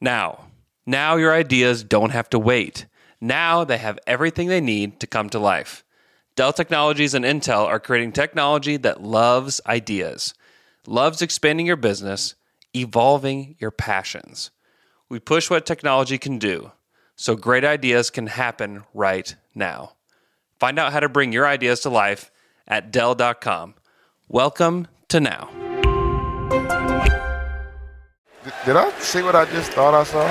Now, now your ideas don't have to wait. Now they have everything they need to come to life. Dell Technologies and Intel are creating technology that loves ideas, loves expanding your business, evolving your passions. We push what technology can do so great ideas can happen right now. Find out how to bring your ideas to life at Dell.com. Welcome to now. Did I see what I just thought I saw?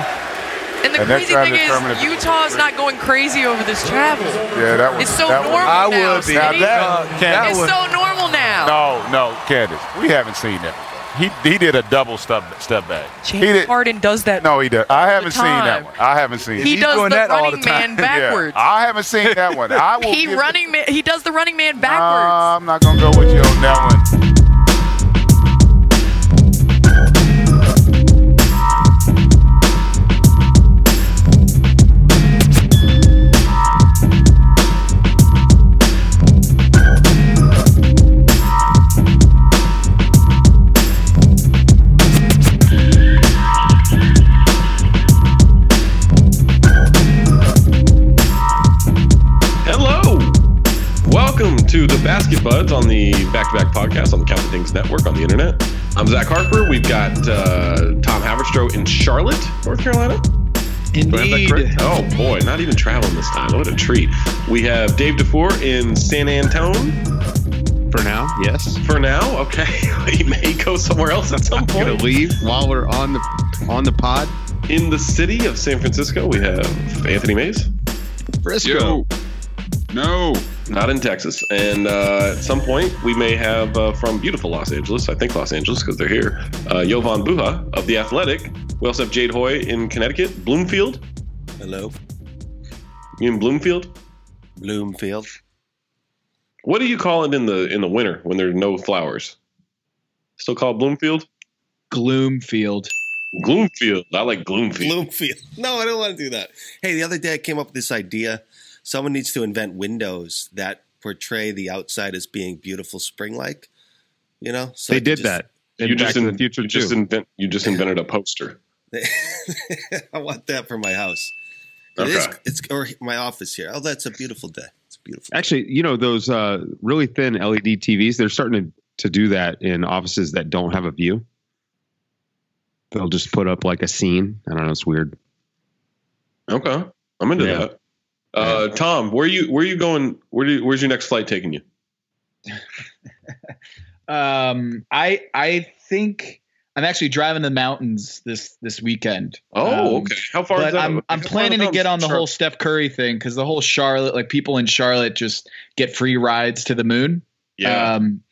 And the And crazy thing to determine is, if- Utah's not going crazy over this travel. Yeah, that was. It's so that was- normal I now. would be. Now that, that it's was, so normal now. no, no, Candace, we haven't seen that. He he did a double step step back. he James did. Harden does that. No, he did. I haven't seen that one. I haven't seen. he it. does doing the that all running the time. man backwards. Yeah, I haven't seen that one. I will. he give- running. Man, he does the running man Uh, backwards. I'm not gonna go with you on that one. Basket Buds on the Back to Back podcast on the Count the Things Network on the internet. I'm Zach Harper. We've got uh, Tom Haberstroh in Charlotte, North Carolina. Do I have that? Oh boy, not even traveling this time. What a treat. We have Dave DuFour in San Antone For now, yes. for now. Okay, he may go somewhere else at some point. Gonna leave while we're on the on the pod. In the city of San Francisco, we have Anthony Mayes. Frisco. No. Not in Texas. And uh, at some point, we may have uh, from beautiful Los Angeles, I think Los Angeles because they're here, uh, Jovan Buha of The Athletic. We also have Jade Hoye in Connecticut, Bloomfield. Hello, You in Bloomfield? Bloomfield. What do you call it in the in the winter when there's no flowers? Still called Bloomfield? Gloomfield. Gloomfield. I like Gloomfield. Bloomfield. No, I don't want to do that. Hey, the other day I came up with this idea. Someone needs to invent windows that portray the outside as being beautiful spring-like. You know, so They did just- that. In you Back just, in, the Future you just too. invent you just invented a poster. I want that for my house. It is. Okay. It's or my office here. Oh, that's a beautiful day. It's beautiful. day. Actually, you know those uh, really thin LED TVs. They're starting to, to do that in offices that don't have a view. They'll just put up like a scene. I don't know. It's weird. Okay, I'm into Yeah. that. Uh, Tom, where you where you going? Where do you, where's your next flight taking you? Um, I I think I'm actually driving the mountains this this weekend. Oh, Um, okay. How far is But that? I'm I'm planning to get on the Charlotte? whole Steph Curry thing because the whole Charlotte, like people in Charlotte, just get free rides to the moon. Yeah. Um,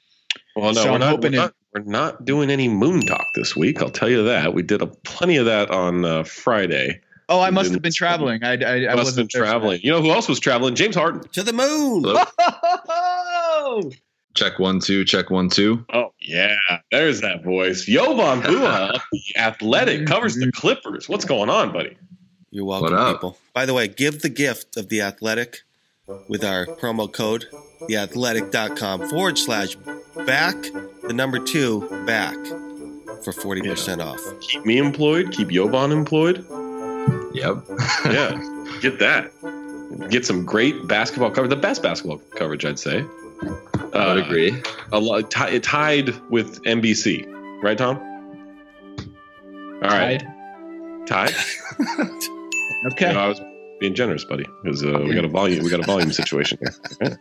well, no, so we're not, we're not. We're not doing any moon talk this week. I'll tell you that. We did a plenty of that on uh, Friday. Oh, I must have been traveling. I I, I Must have been wasn't there for that. traveling. You know who else was traveling? James Harden. To the moon. Hello? Check one, two. Check one, two. Oh yeah, there's that voice. Jovan Buha, the Athletic, covers the Clippers. What's going on, buddy? You're welcome, What up? people. By the way, give the gift of the athletic with our promo code, theathletic.com forward slash back, the number two, back for 40% off. Keep me employed. Keep Jovan employed. Yep. Yeah, get that. Get some great basketball coverage. The best basketball coverage, I'd say. I would Uh, agree. a lot ti- tied with NBC, right, Tom? All right, Tied? tied. Okay. You know, I was being generous, buddy, because uh, we got a volume. We got a volume situation here. Okay?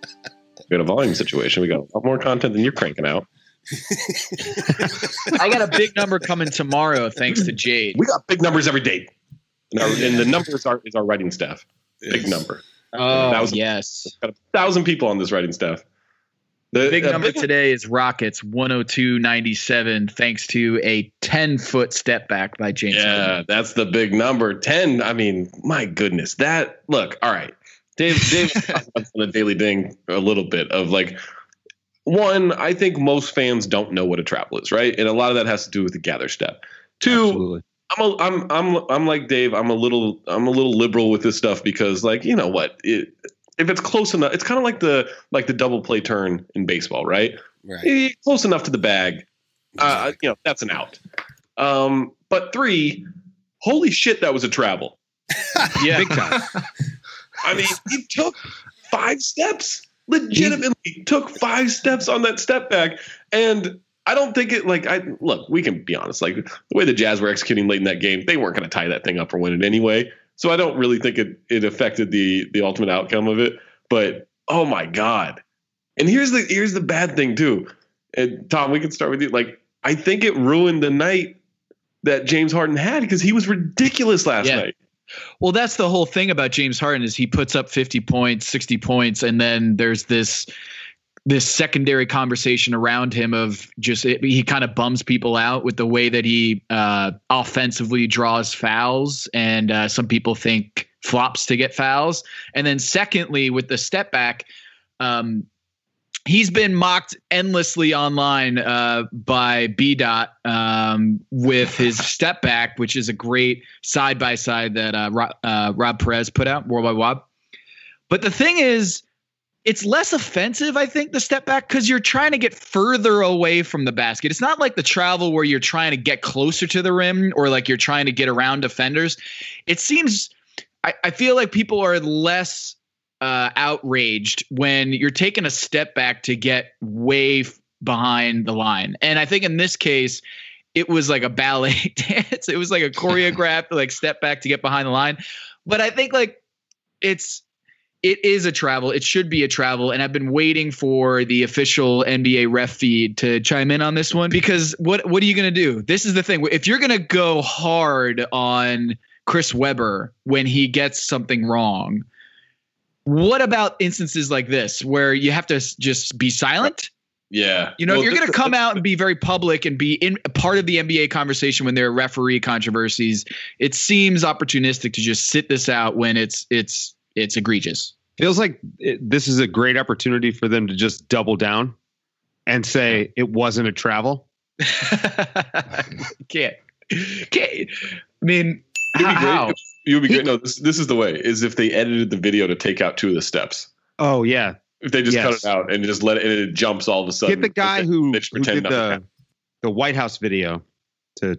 We got a volume situation. We got a lot more content than you're cranking out. I got a big number coming tomorrow, thanks to Jade. We got big numbers every day, and, our, and the numbers are is our writing staff. Big number. Oh, Thousand- yes. Got a thousand people on this writing staff. The Big uh, number big- today is Rockets 102.97, thanks to a 10 foot step back by James. Yeah, Harden. that's the big number. 10. I mean, my goodness. That look, all right. Dave Dave talked about on the daily ding a little bit of like one, I think most fans don't know what a travel is, right? And a lot of that has to do with the gather step. Two, Absolutely. I'm a, I'm I'm I'm like Dave. I'm a little I'm a little liberal with this stuff because like you know what it, if it's close enough, it's kind of like the like the double play turn in baseball, right? Right. Eh, Close enough to the bag, uh, you know that's an out. Um, but three, holy shit, that was a travel. Yeah. Big time. I mean, he took five steps. Legitimately took five steps on that step back, and I don't think it like I look. We can be honest. Like the way the Jazz were executing late in that game, they weren't going to tie that thing up or win it anyway. So I don't really think it it affected the the ultimate outcome of it. But oh my god! And here's the here's the bad thing too. And Tom, we can start with you. Like I think it ruined the night that James Harden had because he was ridiculous last Yeah. night. Well, that's the whole thing about James Harden is he puts up 50 points, 60 points, and then there's this this secondary conversation around him of just it, he kind of bums people out with the way that he uh, offensively draws fouls, and uh, some people think flops to get fouls. And then secondly, with the step back, um, he's been mocked endlessly online uh, by B Dot um, with his step back, which is a great side by side that uh, Rob, uh, Rob Perez put out, Worldwide Wob. But the thing is, it's less offensive, I think, the step back because you're trying to get further away from the basket. It's not like the travel where you're trying to get closer to the rim or like you're trying to get around defenders. It seems, I, I feel like people are less uh, outraged when you're taking a step back to get way f- behind the line. And I think in this case, it was like a ballet dance. It was like a choreographed like step back to get behind the line. But I think like it's it is a travel. It should be a travel. And I've been waiting for the official NBA ref feed to chime in on this one because what what are you gonna do? This is the thing. If you're gonna go hard on Chris Webber when he gets something wrong, what about instances like this where you have to just be silent? Yeah, You know, Well, you're going to come out and be very public and be in part of the NBA conversation when there are referee controversies, it seems opportunistic to just sit this out when it's it's it's egregious. Feels like it, this is a great opportunity for them to just double down and say it wasn't a travel. can't can't. I mean, It'd be how? great. how? if- It would be great. No, this this is the way. Is if they edited the video to take out two of the steps. Oh yeah, If they just Yes. cut it out and just let it, and it jumps all of a sudden. get the guy they, who, they who did the happened. the White House video to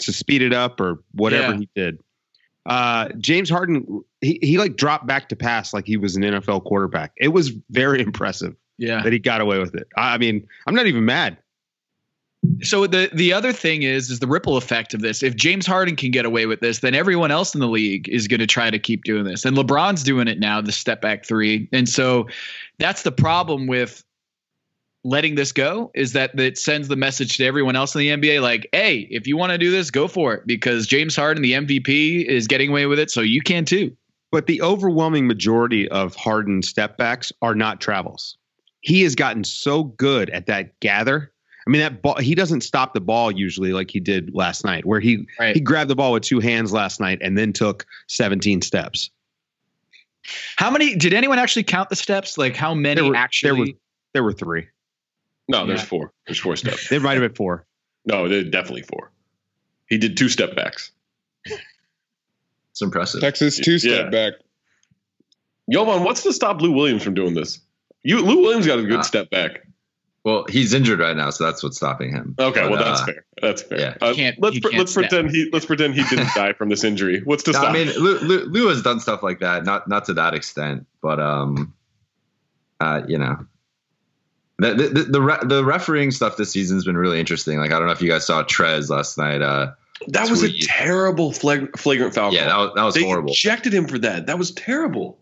to speed it up or whatever Yeah. he did. Uh, James Harden, he he like dropped back to pass like he was an NFL quarterback. It was very impressive Yeah. that he got away with it. I I mean, I'm not even mad. So the the other thing is is the ripple effect of this. If James Harden can get away with this, then everyone else in the league is going to try to keep doing this. And LeBron's doing it now, the step back 3. And so that's the problem with letting this go is that it sends the message to everyone else in the NBA like, "Hey, if you want to do this, go for it because James Harden, the MVP, is getting away with it, so you can too." But the overwhelming majority of Harden step backs are not travels. He has gotten so good at that gather. I mean, that ball, he doesn't stop the ball usually like he did last night, where he Right. he grabbed the ball with two hands last night and then took 17 steps. How many did anyone actually count the steps? Like how many There were- actually there were There were three. No, there's Yeah. four. There's four steps. they might have been four. no, there's definitely four. He did two step backs. It's impressive. Texas two step Yeah. back. Yoman, what's to stop Lou Williams from doing this? You, Lou Williams got a good Ah. step back. Well, he's injured right now, so that's what's stopping him. Okay, But, well that's uh, fair. That's fair. yeah. Uh, can't- let's pre- can't let's step. pretend he let's pretend he didn't die from this injury. What's to No, stop? I mean, Lou, Lou, Lou has done stuff like that, not not to that extent, but um, uh, you know, the the the, the, re- the refereeing stuff this season's been really interesting. Like I don't know if you guys saw Trez last night. Uh, that was a terrible flag- flagrant foul. yeah, that was that was they horrible. ejected him for that. That was terrible.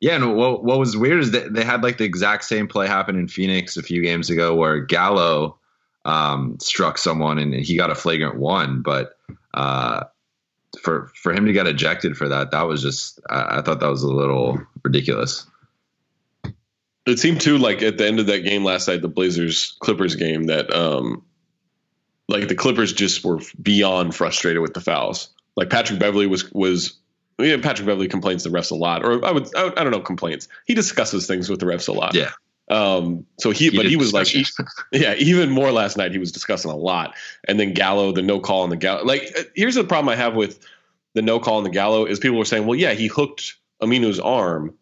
Yeah, and what what was weird is that they had like the exact same play happen in Phoenix a few games ago, where Gallo um, struck someone and he got a flagrant one, but uh, for for him to get ejected for that, that was just I, I thought that was a little ridiculous. It seemed too like at the end of that game last night, the Blazers Clippers game, that um, like the Clippers just were beyond frustrated with the fouls. Like Patrick Beverley was was. Yeah, Patrick Beverley complains to the refs a lot, or I would I, I don't know complaints. He discusses things with the refs a lot. Yeah. Um. So he, but he was like, discussion. yeah, even more last night. He was discussing a lot, and then Gallo, the no call on the Gallo. Like, uh, here's the problem I have with the no call on the Gallo is people were saying, well, yeah, he hooked Aminu's arm,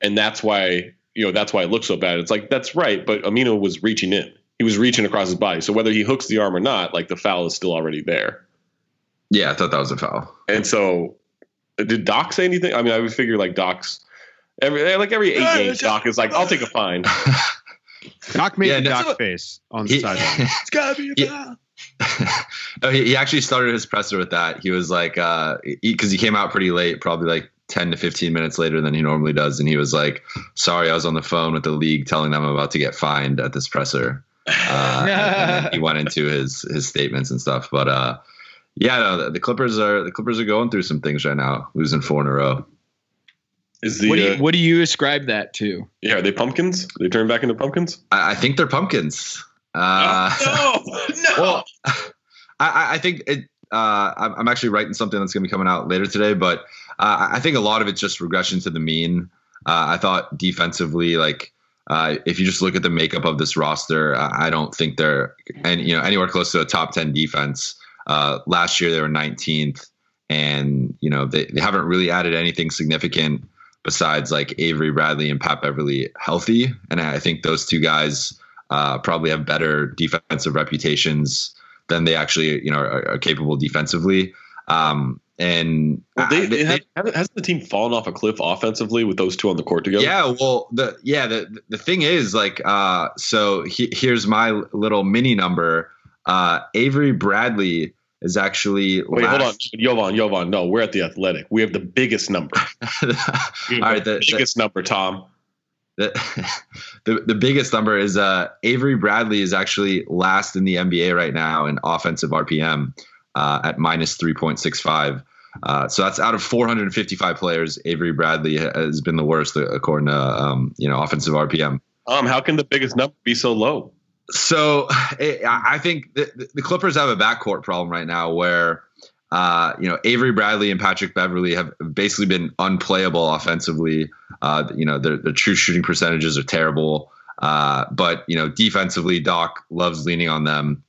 and that's why you know that's why it looks so bad. It's like that's right, but Aminu was reaching in. He was reaching across his body. So whether he hooks the arm or not, like the foul is still already there. Yeah, I thought that was a foul. And so, did Doc say anything? I mean, I would figure like Doc's every like every eight games, Doc is like, "I'll take a fine." Doc made Yeah, the no. Doc face on the sideline. It's gotta be a Yeah. Oh, he, he actually started his presser with that. He was like, uh, because he, came out pretty late, probably like 10 to 15 minutes later than he normally does. And he was like, sorry, I was on the phone with the league telling them I'm about to get fined at this presser. Uh, and then he went into his, his statements and stuff. But, uh, yeah, no, the, the Clippers are, the Clippers are going through some things right now, losing four in a row. Is the what do you uh, what do you ascribe that to? yeah? Are they pumpkins? They turn back into pumpkins? I, I think they're pumpkins. Uh, no, no. Well, I- I, I think it. Uh, I'm, actually writing something that's going to be coming out later today, but uh, I think a lot of it's just regression to the mean. Uh, I thought defensively, like uh, if you just look at the makeup of this roster, I, I don't think they're and you know anywhere close to a top ten defense. Uh, last year they were 19th, and you know they, they haven't really added anything significant besides like Avery Bradley and Pat Beverley healthy, and I think those two guys uh, probably have better defensive reputations than they actually, you know, are, are capable defensively. Um, and Well, they, they, have, hasn't the team fallen off a cliff offensively with those two on the court together? yeah, well, the yeah, the the thing is like, uh, so he, here's my little mini number. Uh, Avery Bradley is actually Wait, hold on, last- Jovan, Jovan. No, we're at the Athletic. We have the biggest number. All right, the, the, biggest number, Tom. The, the the biggest number is uh Avery Bradley is actually last in the NBA right now in offensive RPM uh, at minus three point six five. Uh, so that's out of 455 players. Avery Bradley has been the worst uh, according to um, you know offensive RPM. Um, how can the biggest number be so low? So it, I I think the, the Clippers have a backcourt problem right now where, uh, you know, Avery Bradley and Patrick Beverley have basically been unplayable offensively. Uh, you know, their, their true shooting percentages are terrible. Uh, but, you know, defensively, Doc loves leaning on them.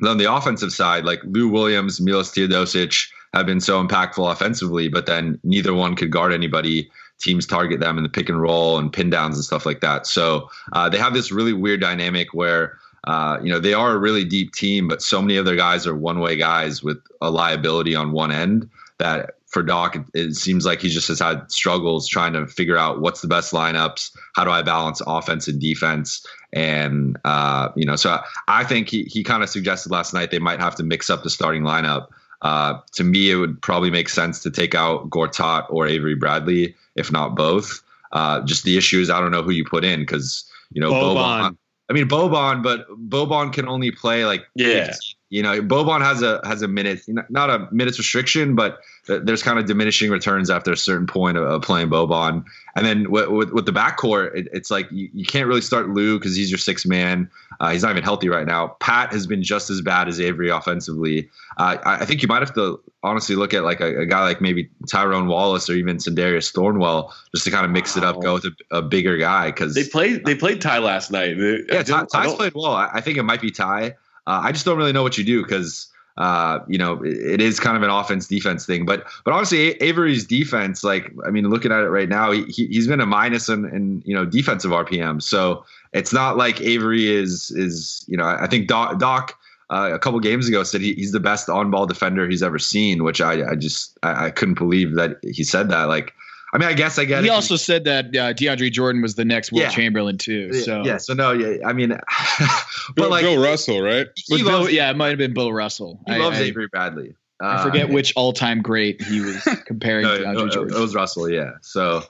Then on the offensive side, like Lou Williams, Milos Teodosic have been so impactful offensively, but then neither one could guard anybody. Teams target them in the pick and roll and pin downs and stuff like that. So uh, they have this really weird dynamic where uh, you know they are a really deep team, but so many of their guys are one way guys with a liability on one end that for Doc it, seems like he just has had struggles trying to figure out what's the best lineups, how do I balance offense and defense, and uh, you know so I, I think he he kind of suggested last night they might have to mix up the starting lineup. Uh, to me, it would probably make sense to take out Gortat or Avery Bradley, if not both. Uh, just the issue is I don't know who you put in because you know Boban. Boban. I mean Boban, but Boban can only play like Yeah. 15. You know, Boban has a has a minute, not a minutes restriction, but there's kind of diminishing returns after a certain point of, of playing Boban. And then with, with, with the backcourt, it, it's like you, you can't really start Lou because he's your sixth man. Uh, he's not even healthy right now. Pat has been just as bad as Avery offensively. Uh, I, I think you might have to honestly look at like a, a guy like maybe Tyrone Wallace or even Sindarius Thornwell just to kind of mix it up, go with a, a bigger guy because They played. They played Ty last night. Yeah, Ty, Ty's played well. I, I think it might be Ty. Uh, I just don't really know what you do because uh, you know it, is kind of an offense defense thing. But but honestly, Avery's defense, like I mean, looking at it right now, he, he he's been a minus in, in you know defensive RPM. So it's not like Avery is is you know I I think Doc. Doc uh, a couple games ago said he, he's the best on-ball defender he's ever seen, which I, I just I, I couldn't believe that he said that. Like, I mean, I guess I get He it. He also said that uh, DeAndre Jordan was the next Will Yeah. Chamberlain too. So yeah, so no, yeah, I mean, but Bill, like Bill Russell, right? he Bill- loves, yeah, it might have been Bill Russell. he I, loves I- Avery Bradley. I Uh, forget which all-time great he was comparing no, to DeAndre it- Jordan. it was Russell, yeah. So,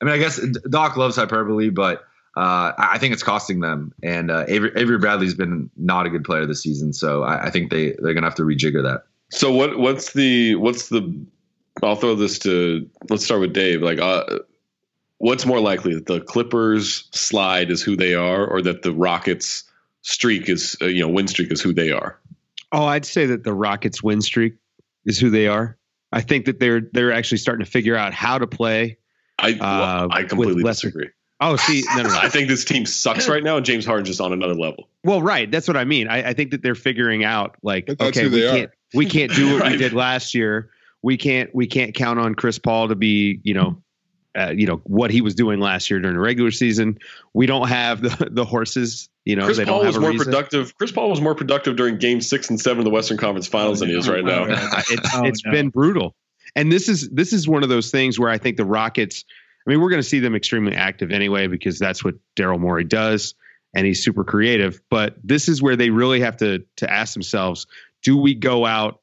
I mean, I guess Doc loves hyperbole, but uh, I I think it's costing them. And uh, Avery, Avery Bradley's been not a good player this season, so I, I think they they're gonna have to rejigger that. So what? What's the? What's the? I'll throw this to. Let's start with Dave. Like, uh, what's more likely that the Clippers slide is who they are, or that the Rockets streak is uh, you know win streak is who they are? Oh, I'd say that the Rockets win streak is who they are. I think that they're they're actually starting to figure out how to play. I Uh, I completely lesser- disagree. Oh, see, no, no, no. I think this team sucks right now, and James Harden's just on another level. Well, right. That's what I mean. I, I think that they're figuring out like, okay, we can't we can't do what Right. we did last year. We can't we can't count on Chris Paul to be, you know, uh, you know what he was doing last year during the regular season. We don't have the the horses. You know, Chris they Paul don't was a more reason. productive. Chris Paul was more productive during Game Six and Seven of the Western Conference Finals than he is right now. Uh, it's Oh, it's no. been brutal. And this is this is one of those things where I think the Rockets. I mean, we're going to see them extremely active anyway because that's what Daryl Morey does, and he's super creative. But this is where they really have to to ask themselves: Do we go out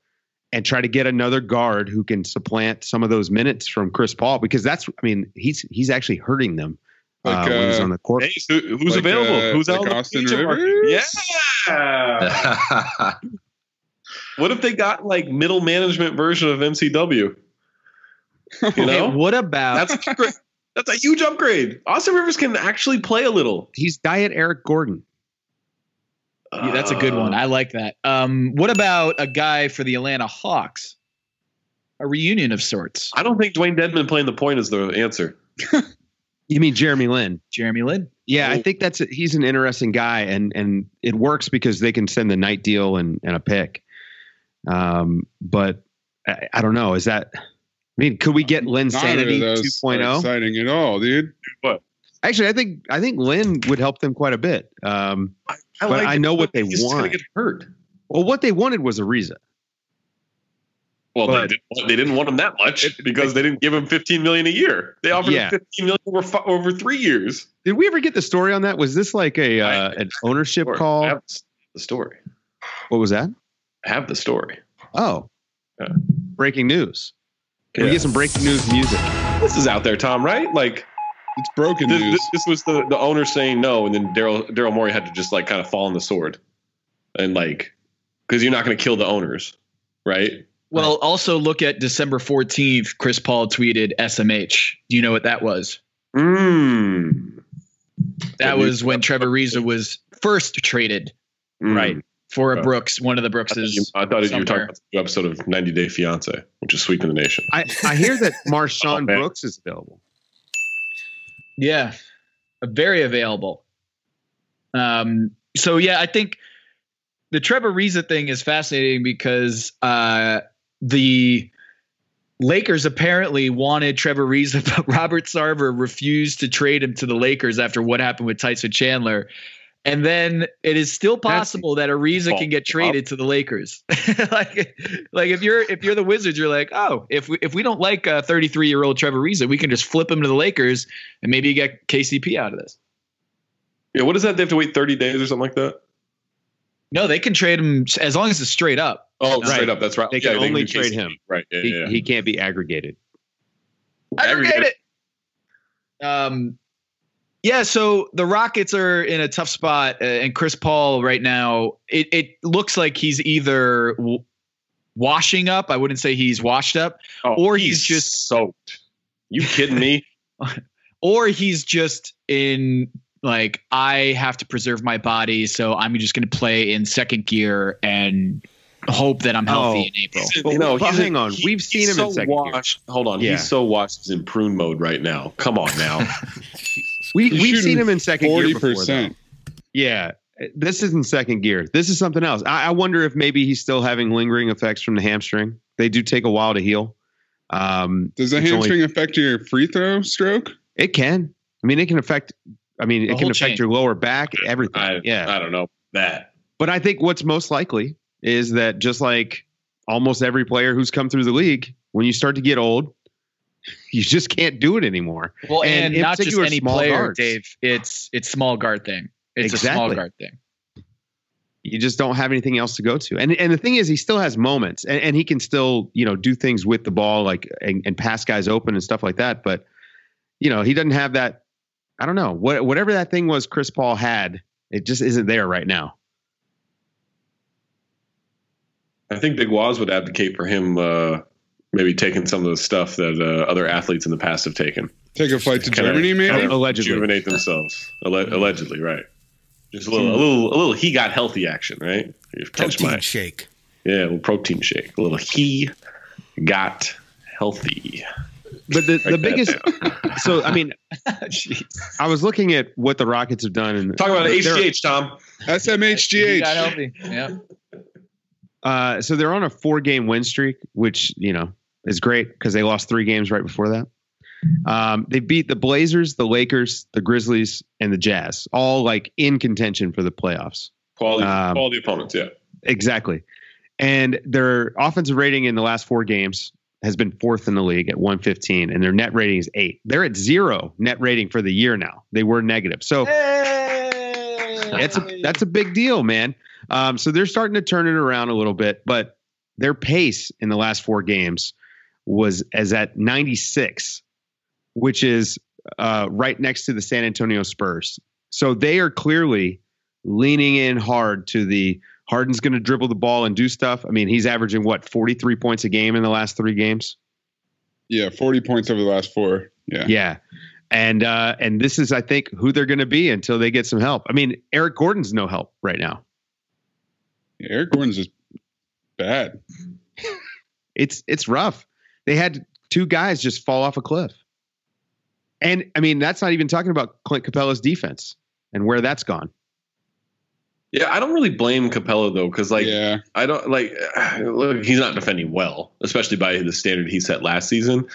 and try to get another guard who can supplant some of those minutes from Chris Paul? Because that's, I mean, he's he's actually hurting them Like, uh, when he's uh, on the court. Hey, who, who's Like, available? uh, who's like out on Austin? Rivers? Yeah. what if they got like middle management version of MCW? You Okay, know, what about that's great. That's a huge upgrade. Austin Rivers can actually play a little. He's diet Eric Gordon. Yeah, that's a good one. I like that. Um, what about a guy for the Atlanta Hawks? A reunion of sorts. I don't think Dewayne Dedmon playing the point is the answer. You mean Jeremy Lin? Jeremy Lin. Yeah, I think that's he's an interesting guy, and and it works because they can send the Knight deal and and a pick. Um, but I, I don't know. Is that? I mean, could we get Lynn Neither Sanity of those are 2.0? exciting at all, dude. Actually, I think I think Lin would help them quite a bit. Um, But I it, know what they he's gonna want. get hurt. well, what they wanted was Ariza. Well, But- they, didn't, want- they didn't want him that much because they didn't give him 15 million a year. They offered Yeah. him 15 million over, fi- over three years. Did we ever get the story on that? Was this like a uh, an ownership Or- I call? have the story. What was that? I have the story. Oh, Yeah. breaking news. Can we get some breaking news music? This is out there, Tom. Right? Like It's broken this, news. this, this was the, the owner saying no, and then Daryl Daryl Morey had to just like kind of fall on the sword, and like because you're not going to kill the owners, right? Well, also look at December 14th. Chris Paul tweeted SMH. Do you know what that was? Mm. That was when Trevor Ariza was first traded Right. for a Oh. Brooks, one of the I thought, you, I thought you were talking about the episode of 90 Day Fiance, which is sweeping the nation. I, I hear that Oh, MarShon man. Brooks is available. Yeah, very available. Um, so yeah, I think the Trevor Ariza thing is fascinating because uh, the Lakers apparently wanted Trevor Ariza, but Robert Sarver refused to trade him to the Lakers after what happened with Tyson Chandler. And then it is still possible that Ariza can get traded to the Lakers. like, like if you're if you're the Wizards, you're like, oh, if we if we don't like a 33 year old Trevor Ariza, we can just flip him to the Lakers and maybe get KCP out of this. Yeah, what is that? They have to wait 30 days or something like that? No, they can trade him as long as it's straight up. Oh, Right. straight up. That's right. They Yeah, can only do trade KCP. him. Right. Yeah, He, yeah. he can't be aggregated. Aggregate it. Um, yeah. So the Rockets are in a tough spot, uh, and Chris Paul right now, it it looks like he's either w- washing up. I wouldn't say he's washed up, Oh, or he's just- soaked. You kidding me? or he's just in like I have to preserve my body, so I'm just going to play in second gear and hope that I'm healthy Oh. in April. But- you know, but he's hang on. We've seen he's him in so second gear. washed. Hold on. Yeah. He's so washed. He's in prune mode right now. Come on now. We He's we've seen him in second gear before. Though. Yeah, this isn't second gear. This is something else. I, I wonder if maybe he's still having lingering effects from the hamstring. They do take a while to heal. Um, Does the it's only- hamstring affect your free throw stroke? it can. I mean, it can affect. I mean, The it can affect chain. your lower back, everything. I, yeah, I don't know that. but I think what's most likely is that just like almost every player who's come through the league, when you start to get old, you just can't do it anymore. Well, And and, not just any player, guards. Dave. It's it's small guard thing. It's a small guard thing. you just don't have anything else to go to. And and the thing is, he still has moments, and, and he can still you know do things with the ball, like and, and pass guys open and stuff like that. But you know, he doesn't have that. I don't know what whatever that thing was Chris Paul had. It just isn't there right now. I think Big Waz would advocate for him uh, maybe taking some of the stuff that uh, other athletes in the past have taken. Take a flight to Kinda- Germany, maybe. kinda Allegedly. rejuvenate themselves. Alle- allegedly, right? Just a little, a little, a little. He got healthy action, right? You catch Protein my shake. yeah, a little protein shake. A little. He got healthy. But the, the biggest. So I mean, I was looking at what the Rockets have done, and Talk about they're- HGH, Tom. He got healthy. Yeah. Uh, so they're on a four game win streak, which you know is great because they lost three games right before that. Um, they beat the Blazers, the Lakers, the Grizzlies, and the Jazz, all like in contention for the playoffs. Quality, Um, quality opponents. Yeah. Exactly. And their offensive rating in the last four games has been fourth in the league at 115, and their net rating is eight. They're at zero net rating for the year now. They were negative. So that's a, that's a big deal, man. Um, so they're starting to turn it around a little bit, but their pace in the last four games was as at 96, which is uh, right next to the San Antonio Spurs. So they are clearly leaning in hard to the Harden's going to dribble the ball and do stuff. I mean, he's averaging what 43 points a game in the last three games. Yeah, 40 points over the last four. Yeah. Yeah. And uh, and this is, I think, who they're going to be until they get some help. I mean, Eric Gordon's no help right now. Yeah, Eric Gordon's just bad. It's it's rough. They had two guys just fall off a cliff. And I mean, that's not even talking about Clint Capela's defense and where that's gone. Yeah, I don't really blame Capella though, because like yeah. I don't like look, he's not defending well, especially by the standard he set last season.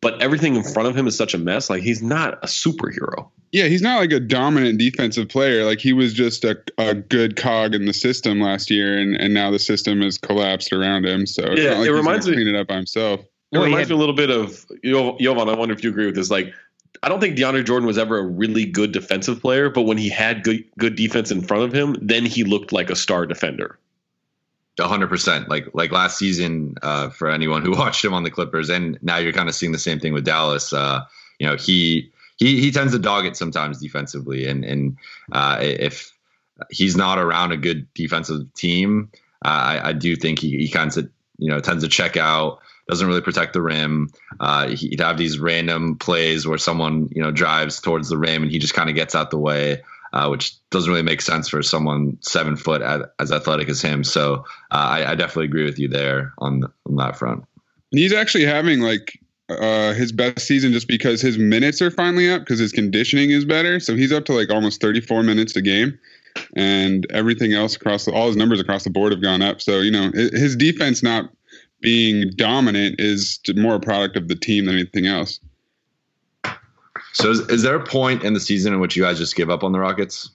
But everything in front of him is such a mess. Like he's not a superhero. Yeah, he's not like a dominant defensive player. Like he was just a, a good cog in the system last year, and, and now the system has collapsed around him. So it's Yeah, not like it reminds gonna me- clean it up by himself. It Well, reminds had- me a little bit of Yo- Jovan. I wonder if you agree with this. Like, I don't think DeAndre Jordan was ever a really good defensive player, but when he had good good defense in front of him, then he looked like a star defender. hundred percent. Like like last season, uh, for anyone who watched him on the Clippers, and now you're kind of seeing the same thing with Dallas. Uh, you know, he he he tends to dog it sometimes defensively, and and uh, if he's not around a good defensive team, uh, I, I do think he he kind of you know tends to check out. Doesn't really protect the rim. Uh, he'd have these random plays where someone you know drives towards the rim and he just kind of gets out the way uh, which doesn't really make sense for someone seven foot at, as athletic as him. So uh, I, I definitely agree with you there on, on that front. And he's actually having like uh, his best season just because his minutes are finally up because his conditioning is better. So he's up to like almost 34 minutes a game, and everything else across the, all his numbers across the board have gone up. So you know his defense not being dominant is more a product of the team than anything else. So is, is there a point in the season in which you guys just give up on the Rockets?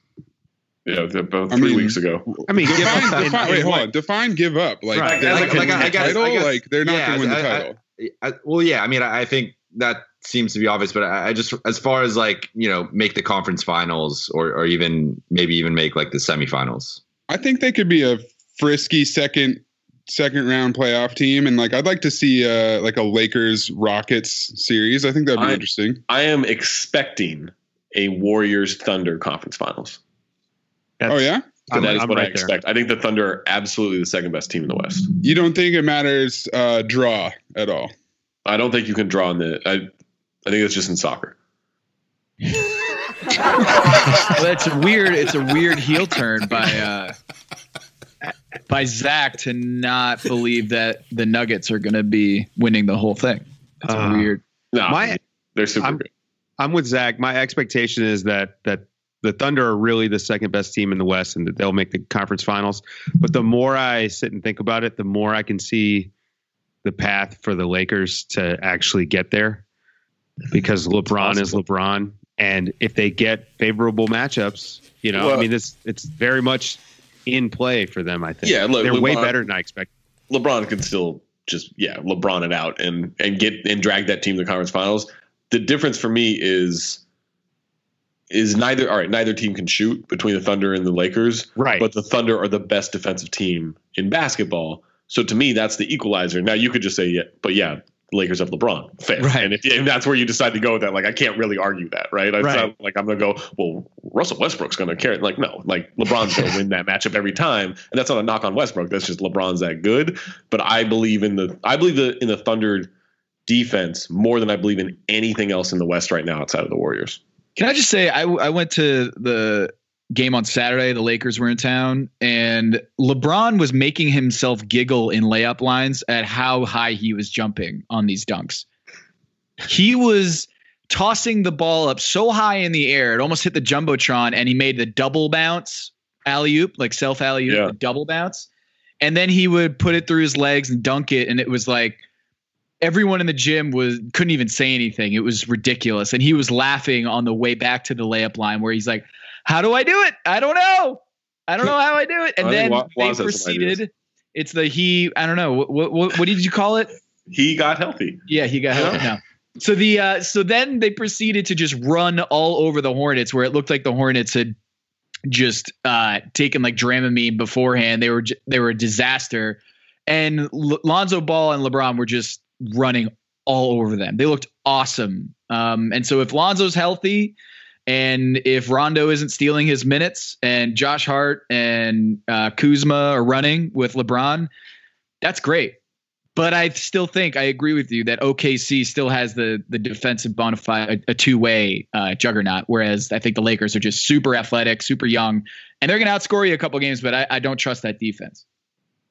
Yeah, about I three mean- weeks ago. I mean, give Define, up define, wait, hold on. Define give up. Like, Right. they're Like- not going like, to win I the guess- title. I guess- like they're not yeah, going to win the I- I- title. I, well, yeah. I mean, I, I think that seems to be obvious, but I, I just, as far as like, you know, make the conference finals or, or even maybe even make like the semifinals. I think they could be a frisky second second round playoff team, and like I'd like to see uh like a Lakers Rockets series. I think that'd be I- interesting. I am expecting a Warriors Thunder conference finals. That's- oh yeah, I'm- that is I'm what I right there. expect. I think the Thunder are absolutely the second best team in the West. you don't think it matters uh draw at all? I don't think you can draw on the. I, I think it's just in soccer. Well, it's a weird. It's a weird heel turn by uh, by Zach to not believe that the Nuggets are going to be winning the whole thing. It's Uh, weird. No, My- they're super I'm- good. I'm with Zach. My expectation is that that the Thunder are really the second best team in the West, and that they'll make the conference finals. But the more I sit and think about it, the more I can see the path for the Lakers to actually get there, because LeBron is LeBron, and if they get favorable matchups, you know, I mean, it's it's very much in play for them. I think. Yeah, look, they're way better than I expected. LeBron could still just yeah LeBron it out and and get and drag that team to the conference finals. The difference for me is is neither all right. Neither team can shoot between the Thunder and the Lakers, Right. But the Thunder are the best defensive team in basketball. So to me, that's the equalizer. Now you could just say yeah, but yeah. Lakers have LeBron, fair, Right. and if and that's where you decide to go with that, like I can't really argue that, right? It's Right. like I'm gonna go, well, Russell Westbrook's gonna carry. Like no, like LeBron's gonna win that matchup every time, and that's not a knock on Westbrook. That's just LeBron's that good. But I believe in the I believe the in the Thunder defense more than I believe in anything else in the West right now outside of the Warriors. Can I just say I, I went to the game on Saturday. The Lakers were in town, and LeBron was making himself giggle in layup lines at how high he was jumping on these dunks. He was tossing the ball up so high in the air it almost hit the jumbotron, and he made the double bounce alley oop, like self alley oop, Yeah. double bounce, and then he would put it through his legs and dunk it, and it was like everyone in the gym was couldn't even say anything. It was ridiculous, and he was laughing on the way back to the layup line where he's like, "How do I do it? I don't know. I don't know how I do it." And then they proceeded. It's the he. I don't know. What what what did you call it? He got healthy. Yeah, he got healthy. now. So the uh, so then they proceeded to just run all over the Hornets, where it looked like the Hornets had just uh, taken like Dramamine beforehand. They were they were a disaster, and L- Lonzo Ball and LeBron were just running all over them. They looked awesome. Um, and so if Lonzo's healthy, and if Rondo isn't stealing his minutes, and Josh Hart and uh, Kuzma are running with LeBron, that's great. But I still think I agree with you that OKC still has the the defensive bona fide a, a two way uh, juggernaut, whereas I think the Lakers are just super athletic, super young, and they're going to outscore you a couple games. But I, I don't trust that defense.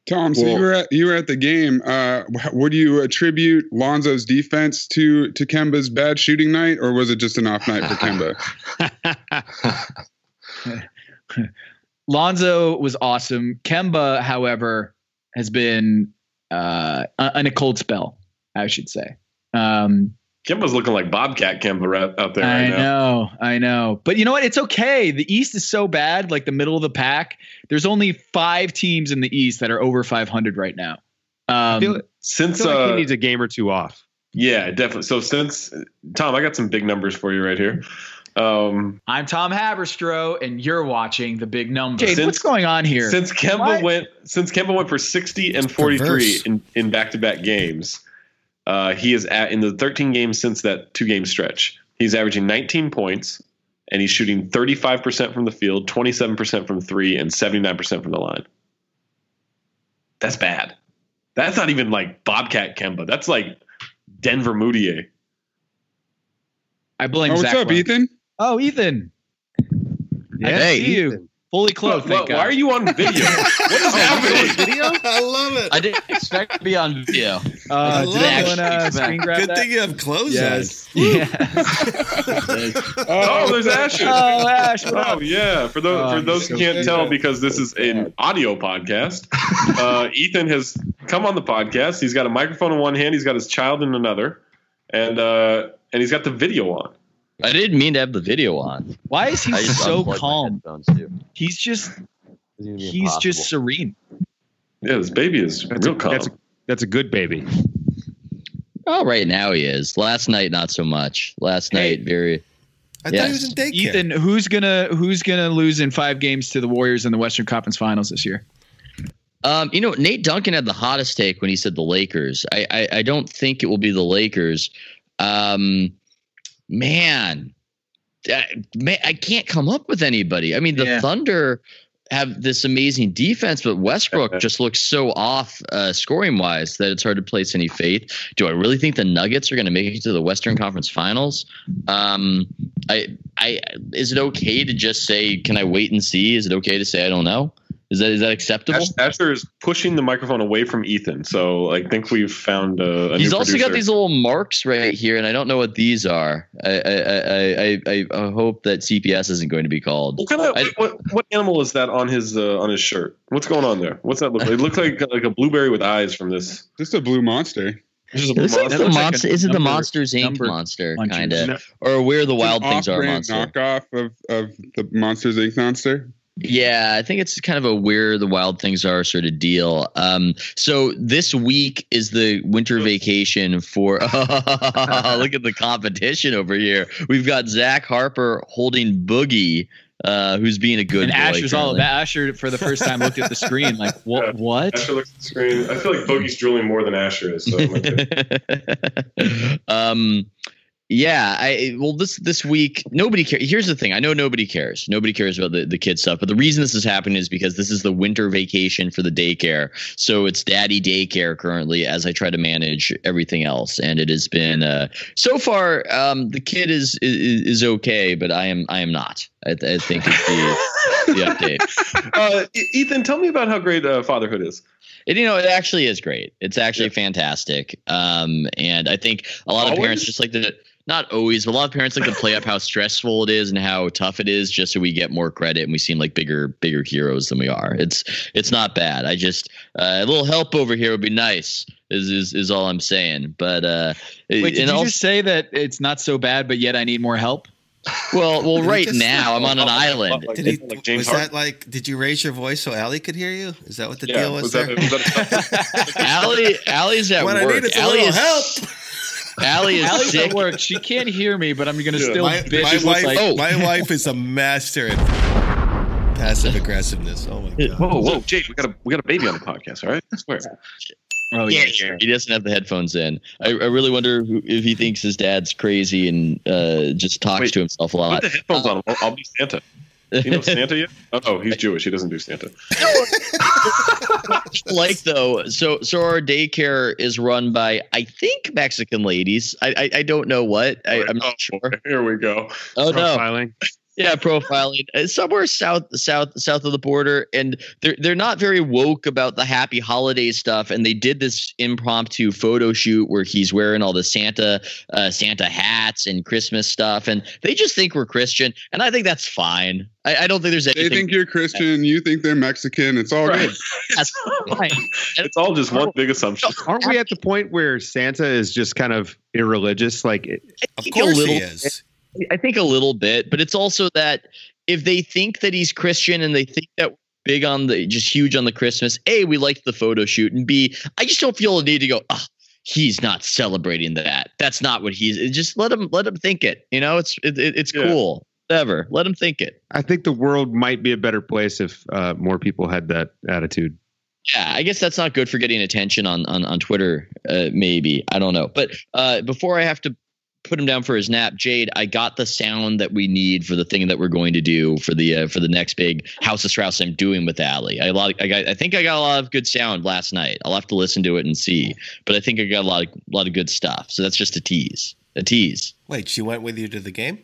Tom, so Well- you were at you were at the game. Uh, would you attribute Lonzo's defense to to Kemba's bad shooting night, or was it just an off night for Kemba? Lonzo was awesome. Kemba, however, has been uh, on a cold spell, I should say. Um, Kemba's looking like Bobcat Kemba right out there I right now. I know, I know. But you know what? It's okay. The East is so bad, like the middle of the pack. There's only five teams in the East that are over 500 right now. I Um, feel, I Since feel like uh, he needs a game or two off. yeah, definitely. So since Tom, I got some big numbers for you right here. Um, I'm Tom Haberstroh, and you're watching the big number. Jade, Since- what's going on here? Since Kemba What? went since Kemba went for 60 and 43 perverse. in, in back-to-back games, uh, he is at in the 13 games since that two-game stretch. He's averaging 19 points and he's shooting 35% from the field, 27% from 3 and 79% from the line. That's bad. That's not even like Bobcat Kemba. That's like Denver Moutier. I blame Oh, what's Zach up, Lowe. Ethan? Oh, Ethan. I Yeah, see you. Ethan. Fully clothed. Why, thank why are you on video? what is happening? Video? I love it. I didn't expect to be on video. Uh, I did love anyone it. uh, screen grab Good that? thing you have clothes Yes. on. Yeah. Oh, there's Asher. oh, Ash. Oh up? yeah, for those Oh, for those who so can't good. tell because this is an audio podcast, uh, Ethan has come on the podcast. He's got a microphone in one hand, he's got his child in another, and uh, and he's got the video on. I didn't mean to have the video on. Why is he so calm? He's just It's gonna he's just serene. Yeah, this baby is That's real a, calm. that's, a, that's a good baby. Oh, right now he is. Last night, not so much. Last Hey. night, very. I thought he was in daycare. Ethan, who's gonna who's gonna lose in five games to the Warriors in the Western Conference Finals this year? Um, you know, Nate Duncan had the hottest take when he said the Lakers. I, I, I don't think it will be the Lakers. Um, man, I, man, I can't come up with anybody. I mean, the Yeah. Thunder have this amazing defense, but Westbrook just looks so off uh, scoring wise that it's hard to place any faith. Do I really think the Nuggets are going to make it to the Western Conference Finals? Um, I, I, is it okay to just say, can I wait and see? Is it okay to say I don't know? Is that is that acceptable? Ash- Asher is pushing the microphone away from Ethan, so I think we've found a, a He's new also producer. got these little marks right here, and I don't know what these are. I I, I, I, I I hope that CPS isn't going to be called. What kind of I- what, what animal is that on his uh, on his shirt? What's going on there? What's that look like? It looks like like a blueberry with eyes from this. Just a blue monster. This is a It looks like the like monster. Is it the Monsters Inc. monster puncher. kind No. of, or where the wild things are off-brand monster? knockoff of, of the Monsters Inc. monster. Yeah, I think it's kind of a where the wild things are sort of deal. Um, so this week is the winter vacation for. Oh, look at the competition over here. We've got Zach Harper holding Boogie, uh, who's being a good and boy. Asher's all about Asher for the first time looked at the screen like what what? Asher looks at the screen. I feel like Boogie's drooling more than Asher is. So it might be- um yeah i well this this week nobody cares here's the thing i know nobody cares nobody cares about the, the kid stuff but the reason this is happening is because this is the winter vacation for the daycare so it's daddy daycare currently as i try to manage everything else and it has been uh so far um the kid is is, is okay but i am i am not i, I think it's the the update uh, Ethan, tell me about how great uh, fatherhood is. And you know, it actually is great. It's actually fantastic. Um, and I think a lot of parents just like to not always, but a lot of parents like to play up how stressful it is and how tough it is, just so we get more credit and we seem like bigger, bigger heroes than we are. It's it's not bad. I just uh, a little help over here would be nice. Is is, is all I'm saying. But uh, Wait, did and you also- just say that it's not so bad, but yet I need more help? well, well, right just- now I'm on an island. Did he, like James was Harden? that like? Did you raise your voice so Allie could hear you? Is that what the Yeah, deal was, was there? that, was that Allie, Allie's at what I work. need is a Allie little is, help. Allie is Allie's sick. at work. She can't hear me, but I'm gonna Yeah. still My, bitch. my wife, like, Oh. my wife is a master at passive aggressiveness. Oh my god! whoa, whoa, Jake, we got a we got a baby on the podcast. All right, I swear. oh Yeah, yeah, he doesn't have the headphones in. I, I really wonder who, if he thinks his dad's crazy and uh, just talks Wait, to himself a lot. Put lot. the headphones on. I'll, I'll be Santa. You know Santa yet? Oh, no, he's Jewish. He doesn't do Santa. like though, so so our daycare is run by I think Mexican ladies. I I, I don't know what. I, I'm Oh, not sure. Oh, here we go. Oh no, Profiling. Yeah, profiling Uh, somewhere south south south of the border, and they're they're not very woke about the happy holiday stuff. And they did this impromptu photo shoot where he's wearing all the Santa uh, Santa hats and Christmas stuff, and they just think we're Christian, and I think that's fine. I, I don't think there's anything They think you're Christian. You think they're Mexican. It's all Right. good. that's fine. It's all just one big assumption. Aren't we at the point where Santa is just kind of irreligious? Like, Of think a course little he is. I think a little bit, but it's also that if they think that he's Christian and they think that big on the just huge on the Christmas, A, we liked the photo shoot, and B, I just don't feel a need to go, oh, he's not celebrating that. That's not what he's just let him let him think it. You know, it's it, it- it's Yeah. cool. Whatever. Let him think it. I think the world might be a better place if uh, more people had that attitude. Yeah, I guess that's not good for getting attention on on, on Twitter. Uh, maybe I don't know. But uh, before I have to put him down for his nap, Jade, I got the sound that we need for the thing that we're going to do for the uh, for the next big House of Strauss I'm doing with Allie. I a lot. I got. I think I got a lot of good sound last night. I'll have to listen to it and see. But I think I got a lot of a lot of good stuff. So that's just a tease. A tease. Wait, she went with you to the game?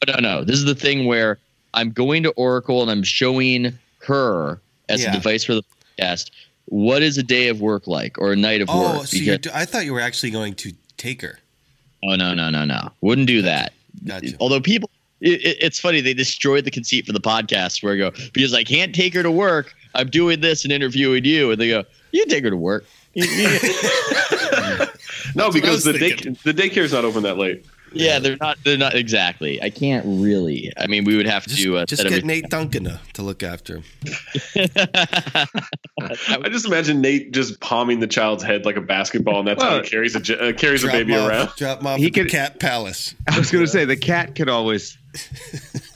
But no, no. This is the thing where I'm going to Oracle and I'm showing her as Yeah. a device for the podcast. What is a day of work like, or a night of Oh, work? so you do, I thought you were actually going to take her. Oh no, no, no, no! Wouldn't do that. Gotcha. Although people, it, it- it's funny they destroyed the conceit for the podcast. Where I go because I can't take her to work. I'm doing this and interviewing you, and they go, "You can take her to work." You- you- No, because was the day thinking. the daycare's not open that late. Yeah, they're not. They're not exactly. I can't really. I mean, we would have Just, to uh, just get. Nate Duncan to, to look after him. I just imagine Nate just palming the child's head like a basketball, and that's how he carries a j- uh, carries a baby him off- around. Drop him off He the could- Cat Palace. I was going to say the cat could always,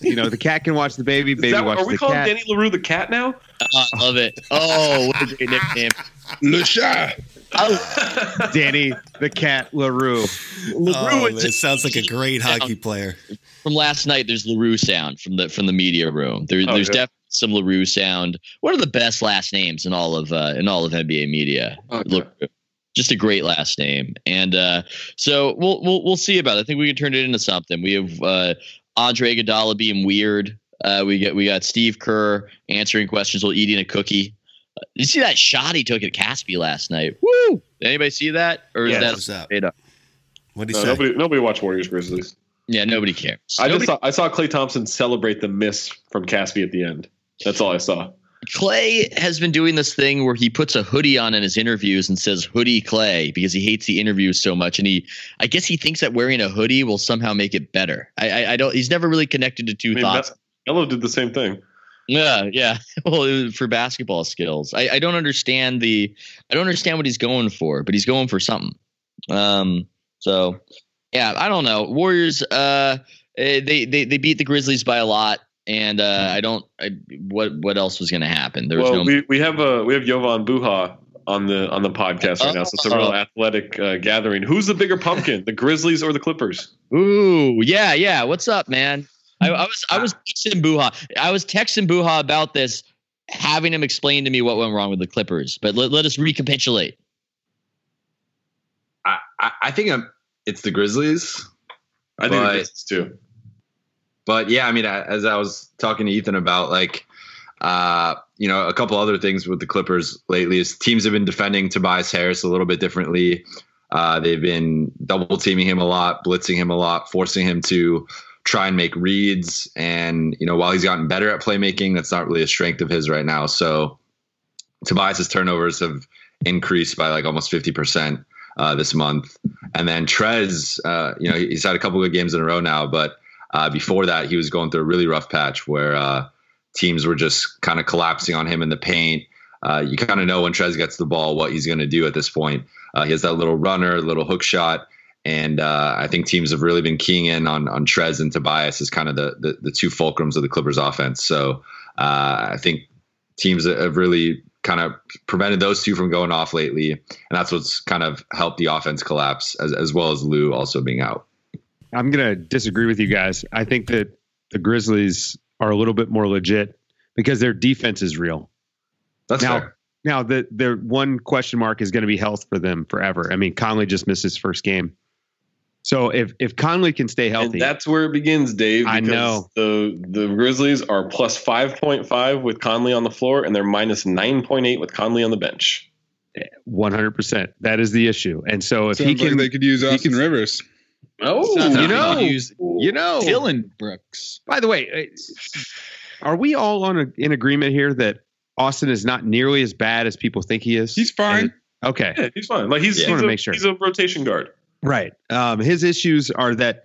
you know, the cat can watch the baby, baby that, watch are we the calling cat. Danny Leroux the cat now? I love it. Oh, what a great nickname. Le chat. Danny the cat Leroux. Oh, is- it sounds like a great hockey player. from last night there's Leroux sound from the from the media room. There, Oh, there's yeah. definitely some Leroux sound. One of the best last names in all of uh, in all of NBA media. Okay. Leroux. Just a great last name. And uh, so we'll we'll we'll see about it. I think we can turn it into something. We have uh, Andre Iguodala being weird. Uh, we got we got Steve Kerr answering questions while eating a cookie. You see that shot he took at Casspi last night? Woo! Did anybody see that? Or is Yeah. that What's that? made up? What do you No, say? nobody nobody watched Warriors Grizzlies. Yeah, nobody cares. I Nobody- just saw I saw Klay Thompson celebrate the miss from Casspi at the end. That's all I saw. Klay has been doing this thing where he puts a hoodie on in his interviews and says hoodie Klay because he hates the interviews so much. And he, I guess he thinks that wearing a hoodie will somehow make it better. I, I, I don't, he's never really connected to two I mean, thoughts. that- Melo did the same thing. Yeah. Yeah. Well, it was for basketball skills. I, I don't understand the, I don't understand what he's going for, but he's going for something. Um, so yeah, I don't know. Warriors, uh, eh, they, they, they beat the Grizzlies by a lot. And uh, I don't. I, what what else was going to happen? There was Well, no. we, we have uh, we have Jovan Buha on the on the podcast right now, so it's a real Oh. athletic uh, gathering. Who's the bigger pumpkin, the Grizzlies or the Clippers? Ooh, yeah, yeah. What's up, man? I, I was I was texting Buha. I was texting Buha about this, having him explain to me what went wrong with the Clippers. But let, let us recapitulate. I, I, I think I'm, it's the Grizzlies. I think But- the Grizzlies too. But yeah, I mean, a- as I was talking to Ethan about, like, uh, you know, a couple other things with the Clippers lately is teams have been defending Tobias Harris a little bit differently. Uh, they've been double teaming him a lot, blitzing him a lot, forcing him to try and make reads. And, you know, while he's gotten better at playmaking, that's not really a strength of his right now. So Tobias's turnovers have increased by like almost 50% uh, this month. And then Trez, uh, you know, he's had a couple good games in a row now, but uh, before that, he was going through a really rough patch where uh, teams were just kind of collapsing on him in the paint. Uh, you kind of know when Trez gets the ball what he's going to do at this point. Uh, he has that little runner, little hook shot, and uh, I think teams have really been keying in on on Trez and Tobias as kind of the, the, the two fulcrums of the Clippers offense. So uh, I think teams have really kind of prevented those two from going off lately, and that's what's kind of helped the offense collapse as as well as Lou also being out. I'm going to disagree with you guys. I think that the Grizzlies are a little bit more legit because their defense is real. That's now, fair. Now, the the one question mark is going to be health for them forever. I mean, Conley just missed his first game. So if if Conley can stay healthy, And that's where it begins, Dave. I know. the the Grizzlies are plus five point five with Conley on the floor, and they're minus nine point eight with Conley on the bench. 100%. That is the issue. And so if he Sounds like can they could use he Austin can- Rivers. Oh, you know, use you know, Dillon Brooks. By the way, uh, are we all on a, in agreement here that Austin is not nearly as bad as people think he is? He's fine. And- okay. yeah, he's fine. Like he's Yeah. he's, Wanna a, make sure. he's a rotation guard. Right. Um, his issues are that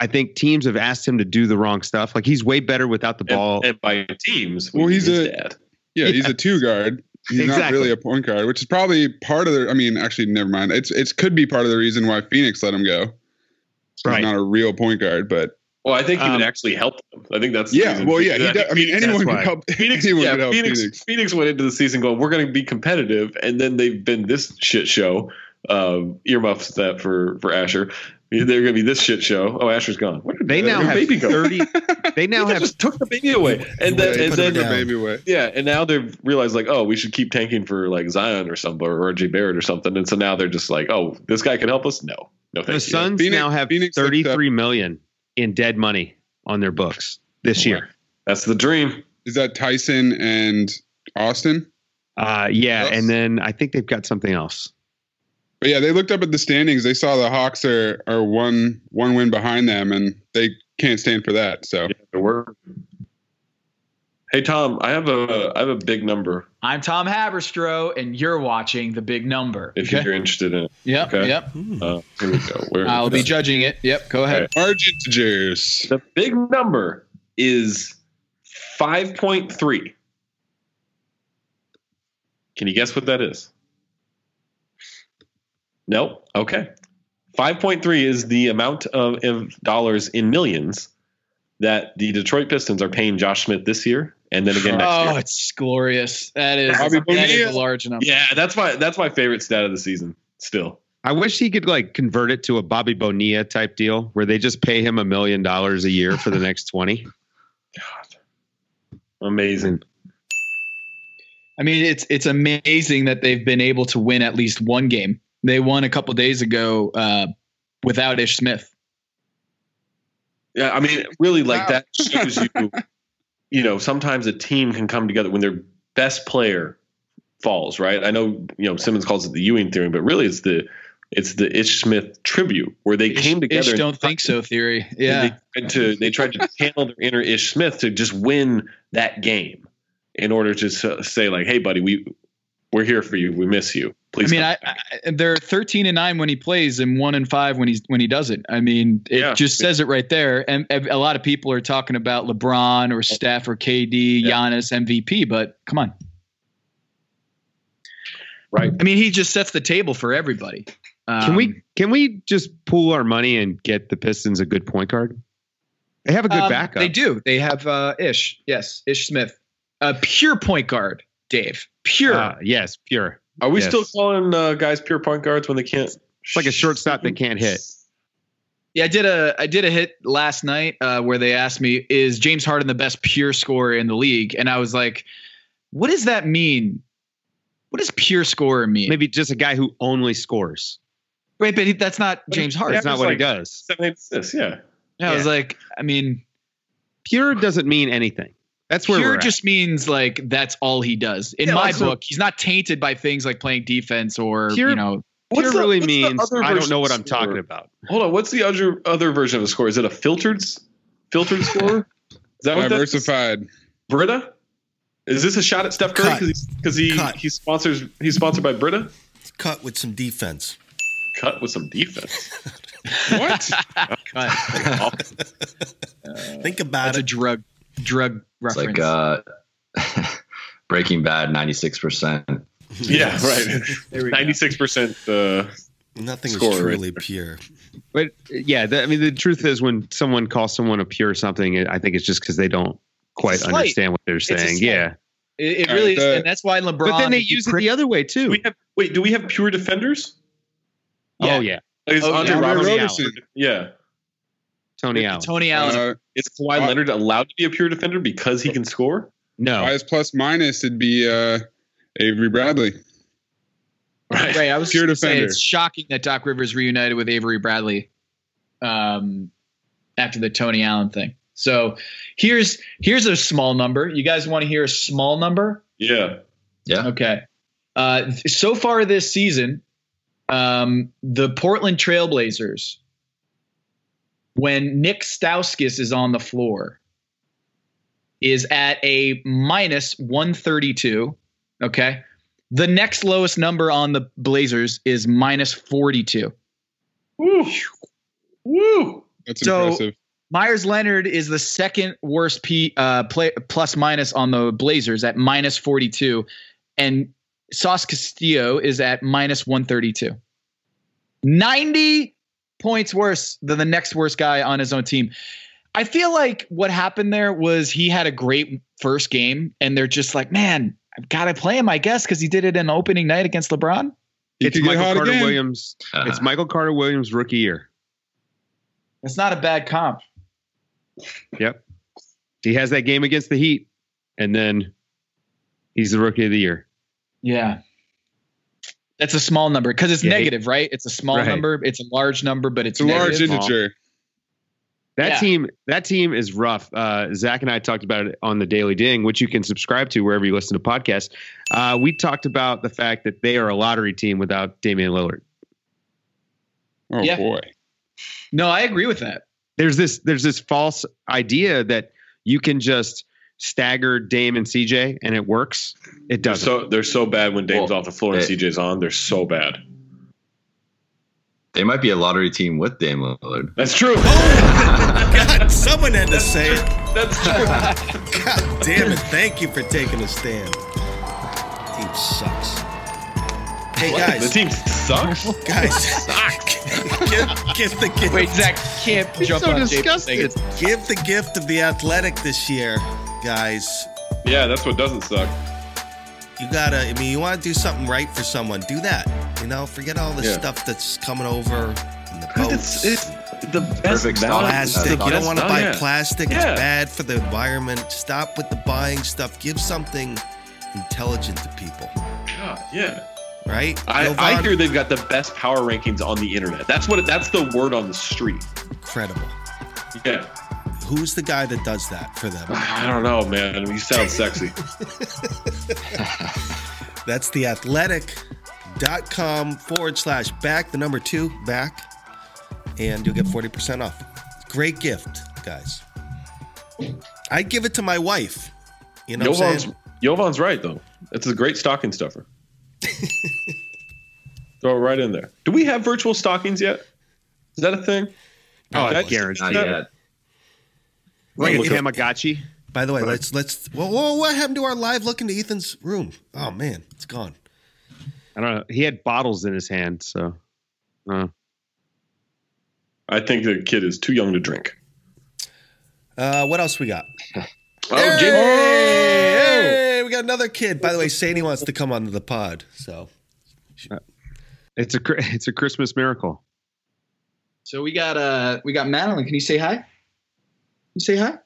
I think teams have asked him to do the wrong stuff. Like he's way better without the ball. and by teams, Well, he's a- dad. Yeah, he's Yeah. a two guard. He's not really a point guard, which is probably part of the. I mean, actually, never mind. It's it's could be part of the reason why Phoenix let him go. He's Right. not a real point guard, but Well, I think he would Um, actually help them. I think that's the yeah. Well, yeah. He I does, I mean, Phoenix- anyone that's can help. Phoenix, anyone yeah, can help Phoenix, Phoenix. Phoenix went into the season going, "We're going to be competitive," and then they've been this shit show. Um, earmuffs that for for Asher. They're going to be this shit show. Oh, Asher's gone. Where did they now have baby go? 30 they now have just took the baby away, and then and took then the baby away. yeah, and now they've realized like, oh, we should keep tanking for like Zion or something or RJ Barrett or something, and so now they're just like, oh, this guy can help us. No, no, the thank you. Suns Phoenix- now have Phoenix 33 million in dead money on their books this year. That's the dream. Is that Tyson and Austin? Uh, yeah, Yes. and then I think they've got something else. But yeah, they looked up at the standings. They saw the Hawks are are one one win behind them, and they can't stand for that. So Yeah, we're. Hey Tom, I have a I have a big number I'm Tom Haberstroh, and you're watching The Big Number. if Okay? you're interested in it. Yep. Okay. Yep. Uh, here we go. Where, I'll be judging it. Yep. Go ahead. Argentagers. The big number is five point three. Can you guess what that is? Nope. Okay. 5.3 is the amount of, of dollars in millions that the Detroit Pistons are paying Josh Smith this year and then again next Oh, year. Oh, it's glorious. That is Bobby that is a large number. Yeah, that's my that's my favorite stat of the season still. I wish he could like convert it to a Bobby Bonilla type deal where they just pay him a million dollars a year for the next 20. God. Amazing. I mean, it's it's amazing that they've been able to win at least one game. They won a couple days ago uh, without Ish Smith. Yeah, I mean, really, like Wow. that shows you, you know, sometimes a team can come together when their best player falls, right? I know, you know, Simmons calls it the Ewing theory, but really, it's the it's the Ish Smith tribute where they came together. Ish don't think so theory. and Yeah. they tried to they tried to channel their inner Ish Smith to just win that game in order to say like, "Hey, buddy, we we're here for you. We miss you. I mean, I. I, they're 13 and 9 when he plays and 1 and 5 when he's when he doesn't. I mean, it Yeah. just says it right there. And and a lot of people are talking about LeBron or Steph or KD, Yeah. Giannis MVP, but come on. right. I mean, he just sets the table for everybody. Can Um, we can we just pool our money and get the Pistons a good point guard? They have a good um, backup. They do. They have uh, Ish. Yes, Ish Smith. A pure point guard, Dave. Pure. Uh, yes, pure. Are we yes. still calling uh, guys pure point guards when they can't? It's like a shortstop that can't hit. Yeah, I did a I did a hit last night uh, where they asked me, "Is James Harden the best pure scorer in the league?" And I was like, "What does that mean? What does pure scorer mean?" Maybe just a guy who only scores. Wait, but he, that's not James Harden. That's not it's what he does. Seven, assists. Yeah. Yeah, I was like, I mean, Pure doesn't mean anything. That's where pure we're just means like that's all he does. In Yeah, my like, so- book, he's not tainted by things like playing defense or Pure- you know. What's Pure the- really what's means other I don't know what I'm talking about. Hold on. What's the other other version of the score? Is it a filtered filtered score? Is that what that is? Diversified. Brita? Is this a shot at Steph Curry because he Cut. he sponsors he's sponsored by Brita? Cut with some defense. Cut with some defense. What? Cut. Think about That's a it. Drug drug It's reference. like uh, Breaking Bad, ninety six percent. yeah, right. There we go. Ninety six percent. uh, Nothing Score is truly there. pure. But yeah, the, I mean, the truth is, when someone calls someone a pure something, I think it's just because they don't quite understand what they're saying. Yeah, It, it All really right, is, and that's why LeBron. but then they if you use it the other way too. we have wait? Do we have pure defenders? Oh yeah, Is Oh, Andre yeah. Robertson? Roberson. Yeah. Tony Allen. Tony Allen. Uh, Is Kawhi Uh, Leonard allowed to be a pure defender because he can score? No, Highest plus minus It'd be uh, Avery Bradley. Right. Right. I was Pure going to say defender. it's shocking that Doc Rivers reunited with Avery Bradley um, after the Tony Allen thing. So here's here's a small number. You guys want to hear a small number? Yeah. Yeah. Okay. Uh, so far this season, um, the Portland Trailblazers, when Nick Stauskas is on the floor, is at a minus 132. Okay. The next lowest number on the Blazers is minus 42. Woo. Woo. That's So- impressive. Meyers Leonard is the second worst P uh, play plus minus on the Blazers at minus 42, and Sauce Castillo is at minus 132. 90 points worse than the next worst guy on his own team. I feel like what happened there was he had a great first game, and they're just like, man, I've got to play him, I guess, because he did it in the opening night against LeBron. He it's Michael Carter again. Williams. Uh, It's Michael Carter Williams' rookie year. That's not a bad comp. Yep, he has that game against the Heat, and then he's the rookie of the year. Yeah. That's a small number because it's Yeah, negative, right? It's a small Right. number. It's a large number, but it's, It's a large negative. integer. That Yeah. team, that team is rough. Uh, Zach and I talked about it on the Daily Ding, which you can subscribe to wherever you listen to podcasts. Uh, we talked about the fact that they are a lottery team without Damian Lillard. Oh Yeah. boy. No, I agree with that. There's this, there's this false idea that you can just stagger Dame and CJ and it works. It They're doesn't. so they're so bad when Dame's Well, off the floor and it- CJ's on. They're so bad. They might be a lottery team with Dame Lillard. That's true. Oh God, someone had to say it. That's true. God damn it. Thank you for taking a stand. Team sucks. Hey, The guys. The team sucks. Guys. give, give the gift. Wait, Zach can't jump so on James disgusted. Give the gift of the athletic this year, guys. Yeah, that's what doesn't suck. You gotta, I mean, you wanna do something right for someone, do that. You know, forget all the Yeah. stuff that's coming over in the boats. it's the best Perfect value. stock. plastic. You don't want to buy Yeah. plastic. Yeah. It's bad for the environment. Stop with the buying stuff. Give something intelligent to people, God, yeah. right? I, Jovan- I hear they've got the best power rankings on the internet. That's what. That's the word on the street. incredible. Yeah. Who's the guy that does that for them? I don't know, man. You sound sexy. That's the athletic.com forward slash back, the number two back, and you'll get 40% off. Great gift, guys. I'd give it to my wife. You know what I'm Jovan's, saying? Jovan's right though. It's a great stocking stuffer. Throw it right in there. Do we have virtual stockings yet? Is that a thing? Oh, That's- guaranteed. Not that- yet. like a Look Tamagotchi. By the way, let's let's. Whoa, whoa, what happened to our live look into Ethan's room? Oh man, it's gone. I don't know. He had bottles in his hand, so. Uh, I think the kid is too young to drink. Uh, what else we got? Oh, hey, Jim- hey, we got another kid. By the way, Sadie wants to come onto the pod. So it's a cr- it's a Christmas miracle. So we got uh we got Madeline. Can you say hi? You say hi?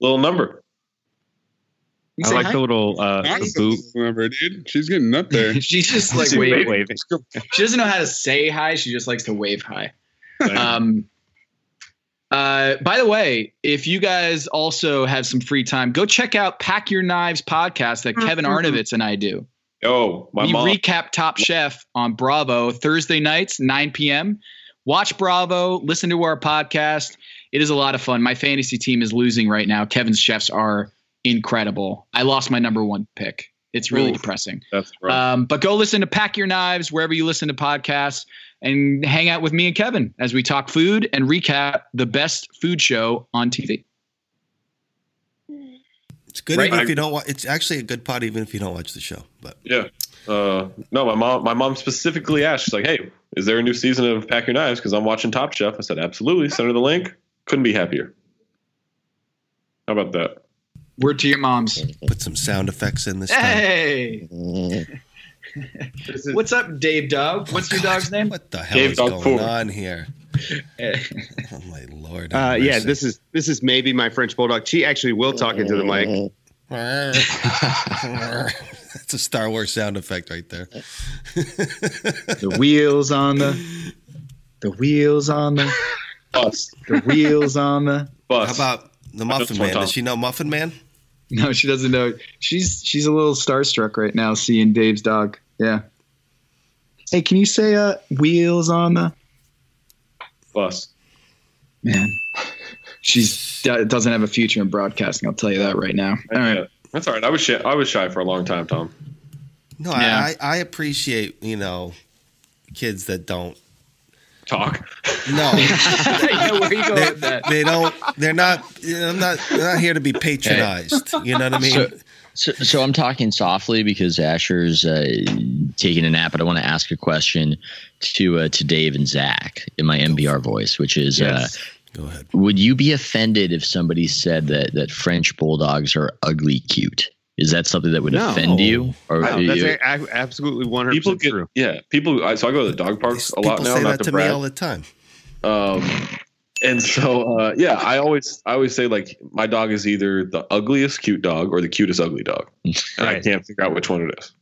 little number. You I say like hi? the little uh, the boot. remember, dude. She's getting up there. She's just like She's waving. waving. She doesn't know how to say hi. She just likes to wave hi. Um, uh, by the way, if you guys also have some free time, go check out Pack Your Knives podcast that Kevin Arnovitz and I do. Oh, my we mom. recap Top Chef on Bravo Thursday nights, 9 p.m. Watch Bravo, listen to our podcast. It is a lot of fun. My fantasy team is losing right now. Kevin's chefs are incredible. I lost my number one pick. It's really Oof. depressing. That's right. Um, but go listen to Pack Your Knives wherever you listen to podcasts and hang out with me and Kevin as we talk food and recap the best food show on TV. It's good Right. even if you don't watch. It's actually a good pod even if you don't watch the show. But Yeah. Uh, no, my mom. My mom specifically asked. She's like, "Hey, is there a new season of Pack Your Knives?" Because I'm watching Top Chef. I said, "Absolutely." Send her the link. Couldn't be happier. How about that? Word to your moms. put some sound effects in this time. Hey, what's up, Dave Dog? What's your dog's name? What the hell Dave is Dog going Ford. on here? Oh my lord! Uh, yeah, this is this is maybe my French bulldog. She actually will talk into the mic. That's a Star Wars sound effect right there. The wheels on the, the wheels on the, Bus. the wheels on the. Bus. How about the Muffin Man? Does she know Muffin Man? No, she doesn't know. She's she's a little starstruck right now seeing Dave's dog. Yeah. Hey, can you say uh wheels on the bus? man? She's do- doesn't have a future in broadcasting. I'll tell you that right now. All right. That's all right. I was shy. I was shy for a long time, Tom. No, Yeah. I, I I appreciate you know kids that don't. Talk. No, I know where you go they, with that. they don't. They're not. You know, I'm not. They're not here to be patronized. You know what I mean? So- So, so I'm talking softly because Asher's uh, taking a nap, but I want to ask a question to uh, to Dave and Zach in my NPR voice, which is, Yes. Go ahead. uh, would you be offended if somebody said that that French bulldogs are ugly cute? Is that something that would No. offend you? Or No, you- that's a- a- absolutely one hundred People percent get true. yeah. People. I, so I go to the dog parks a lot now. People now. say Not that to to me all the time. Um, and so uh, yeah, I always I always say like my dog is either the ugliest cute dog or the cutest ugly dog, and I can't figure out which one it is.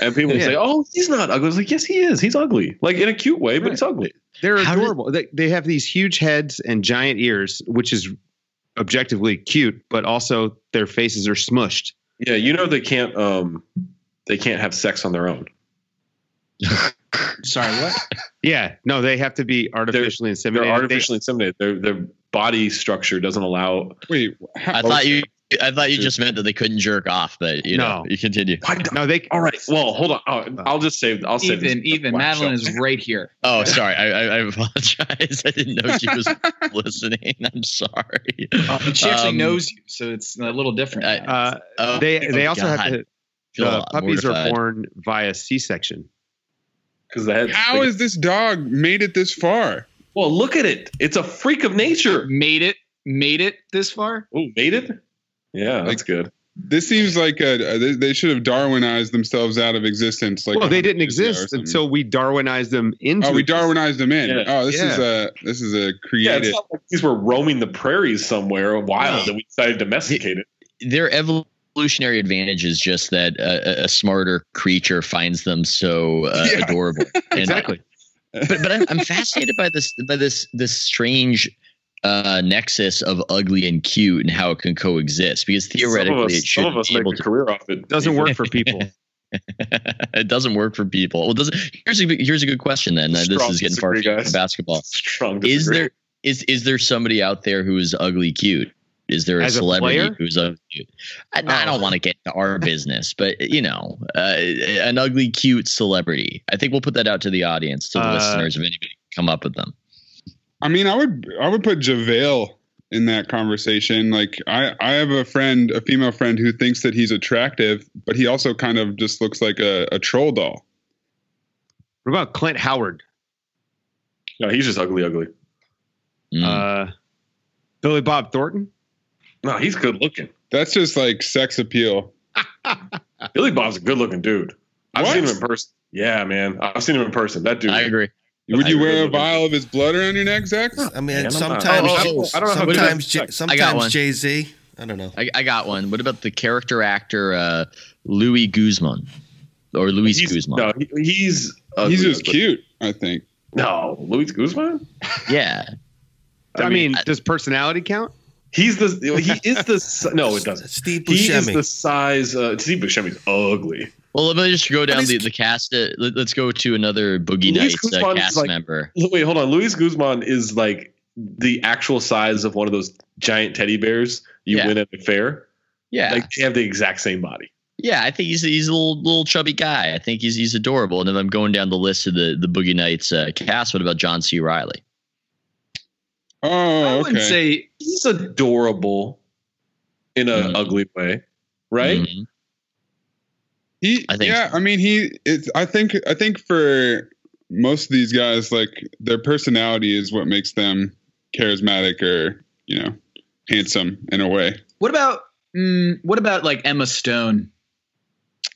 And people Yeah. say, "Oh, he's not ugly." I was like, "Yes, he is. He's ugly, like in a cute way, but Right. he's ugly." They're How did- adorable. they, they have these huge heads and giant ears, which is objectively cute, but also their faces are smushed. Yeah, you know they can't um they can't have sex on their own. Sorry, what? Yeah, no, they have to be artificially They're inseminated. They- artificially inseminated. Their their body structure doesn't allow. Wait, how, I thought you. I thought you just meant that they couldn't jerk off, but you know, No. you continue. no, they. All right. Well, hold on. Oh, I'll just save. I'll save. Even, this- even. Madeline show. is right here. Oh, sorry. I, I, I apologize. I didn't know she was listening. I'm sorry. And she actually Um, knows you, so it's a little different. I- now. Uh, Oh, they they oh, also God. have to. Feel a The lot puppies are born via C-section. because the head. how is this dog made it this far? Well, look at it. It's a freak of nature. made it, made it this far. Oh, made it. Yeah, that's Like- good. This seems like a, they, they should have Darwinized themselves out of existence. Like well, they didn't years ago or exist until we Darwinized them into. Oh, we Darwinized them in. Yeah. Oh, this is a this is a Yeah, creative. it's not like these were roaming the prairies somewhere wild and we decided to domesticate it. their evolutionary advantage is just that a, a smarter creature finds them so uh, Yeah. adorable. And- exactly. but but I'm, I'm fascinated by this by this this strange uh, nexus of ugly and cute and how it can coexist because theoretically some of us, it should some of us be make able a to. career off it. Doesn't work for people. it doesn't work for people. Well, does it, here's a here's a good question then. Uh, this is getting far from basketball. Strong. Is disagree. there is is there somebody out there who is ugly cute? Is there a As a celebrity player? who's ugly cute? I, I don't want to get into our business, but you know, uh, an ugly cute celebrity. I think we'll put that out to the audience, to the Uh, listeners, if anybody can come up with them. I mean, I would I would put JaVale in that conversation. Like I I have a friend, a female friend who thinks that he's attractive, but he also kind of just looks like a, a troll doll. What about Clint Howard? No, he's just ugly, ugly. Mm. Uh, Billy Bob Thornton? No, he's good looking. That's just like sex appeal. Billy Bob's a good looking dude. I've What? seen him in person. Yeah, man. I've seen him in person. That dude. I agree. Would you agree wear a with you. vial of his blood around your neck, Zach? I mean, Man, sometimes, Oh, oh, I don't know sometimes, it is. J- I got one. sometimes Jay Z. I don't know. I, I got one. What about the character actor uh, Louis Guzman or Luis He's, Guzman? no, he, he's ugly, He's just but- cute, I think. No, Luis Guzman. Yeah, I, mean, I- does personality count? He's the he is the si- no, it doesn't. Steve He is the size. Uh, Steve Buscemi's ugly. Well, let me just go down the, the cast. Uh, let, us go to another Boogie Luis Nights uh, Guzman cast like- member. Wait, hold on. Luis Guzman is like the actual size of one of those giant teddy bears you Yeah. win at a fair. Yeah, Like they have the exact same body. yeah. I think he's he's a little little chubby guy. I think he's he's adorable. And if I'm going down the list of the the Boogie Nights uh, cast, what about John C. Reilly? Oh, I wouldn't say He's adorable in an Mhm. ugly way, right? Mhm. He, I think yeah, so. I mean, he. It's. I think. I think for most of these guys, like their personality is what makes them charismatic or you know handsome in a way. what about mm, what about like Emma Stone?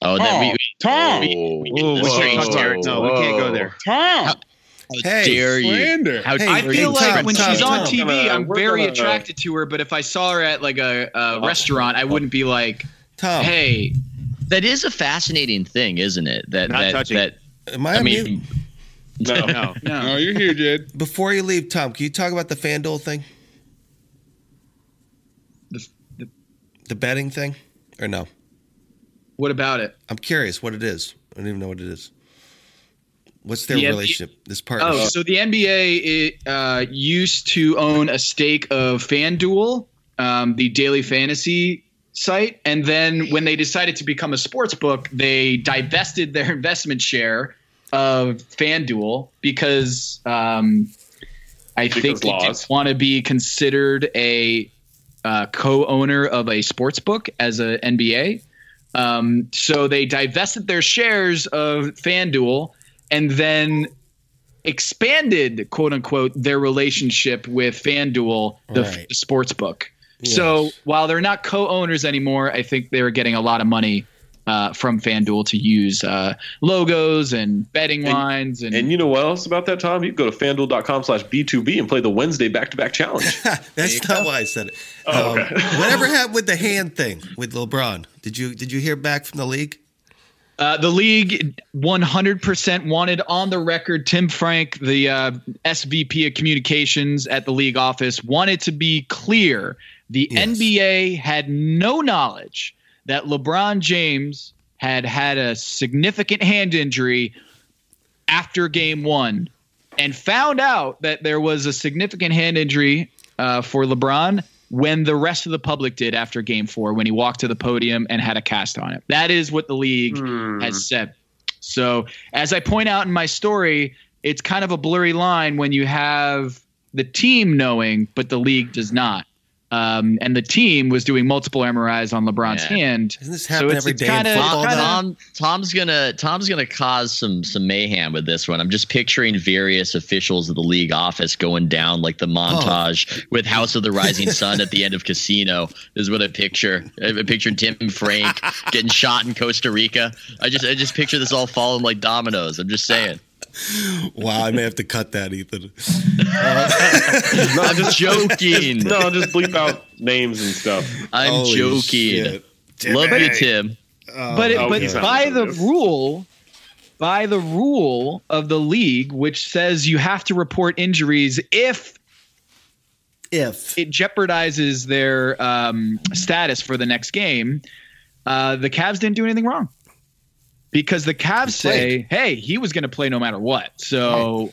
Oh, then we, Oh, we, Tom, we- we get Whoa, the whoa, strange. No, we can't go there. Tom, How Hey, dare you? slander. How Hey, I feel you? like Tom, when Tom, she's on TV, I'm gonna- very we're gonna- attracted to her. But if I saw her at like a, a restaurant, I wouldn't be like, Tom, "Hey, That is a fascinating thing, isn't it? That Not that, touching. that am I, I on mute? mean, No. No. no." Oh, you're here, Jed. Before you leave, Tom, can you talk about the FanDuel thing? The- the- The betting thing? Or no? What about it? I'm curious what it is. I don't even know what it is. What's their The NBA relationship? This part. Oh, so the NBA it, uh, used to own a stake of FanDuel, um, the daily fantasy site, and then when they decided to become a sports book, they divested their investment share of FanDuel because um, I Because think they laws. didn't want to be considered a uh, co-owner of a sports book as a NBA. Um, so they divested their shares of FanDuel and then expanded, quote unquote, their relationship with FanDuel, the, Right. the sports book. So while they're not co-owners anymore, I think they're getting a lot of money uh, from FanDuel to use uh, logos and betting lines and, And you know what else about that, Tom? You can go to fanduel.com slash B2B and play the Wednesday back to back challenge. That's not why I said it. Oh, Um, okay. whatever happened with the hand thing with LeBron? Did you did you hear back from the league? Uh, the league 100% wanted on the record Tim Frank, the uh, SVP of communications at the league office, wanted to be clear the Yes. NBA had no knowledge that LeBron James had had a significant hand injury after game one and found out that there was a significant hand injury uh, for LeBron when the rest of the public did after game four when he walked to the podium and had a cast on it. That is what the league hmm. has said. So, as I point out in my story, it's kind of a blurry line when you have the team knowing, but the league does not. Um, and the team was doing multiple MRIs on LeBron's Yeah. hand. Doesn't this happen it's- every it's day in kinda- football? kinda- Tom, Tom's gonna Tom's gonna cause some some mayhem with this one. I'm just picturing various officials of the league office going down like the montage with House of the Rising Sun at the end of Casino. Is what I picture. I picture Tim Frank getting shot in Costa Rica. I just I just picture this all falling like dominoes. I'm just saying. Wow, I may have to cut that, Ethan. I'm just joking. no, I'll just bleep out names and stuff. I'm Holy joking. Love you, Timmy. Tim. but it, Oh, but by the sensitive. rule by the rule of the league which says you have to report injuries if If it jeopardizes their um, status for the next game uh, the Cavs didn't do anything wrong because the Cavs say hey he was going to play no matter what so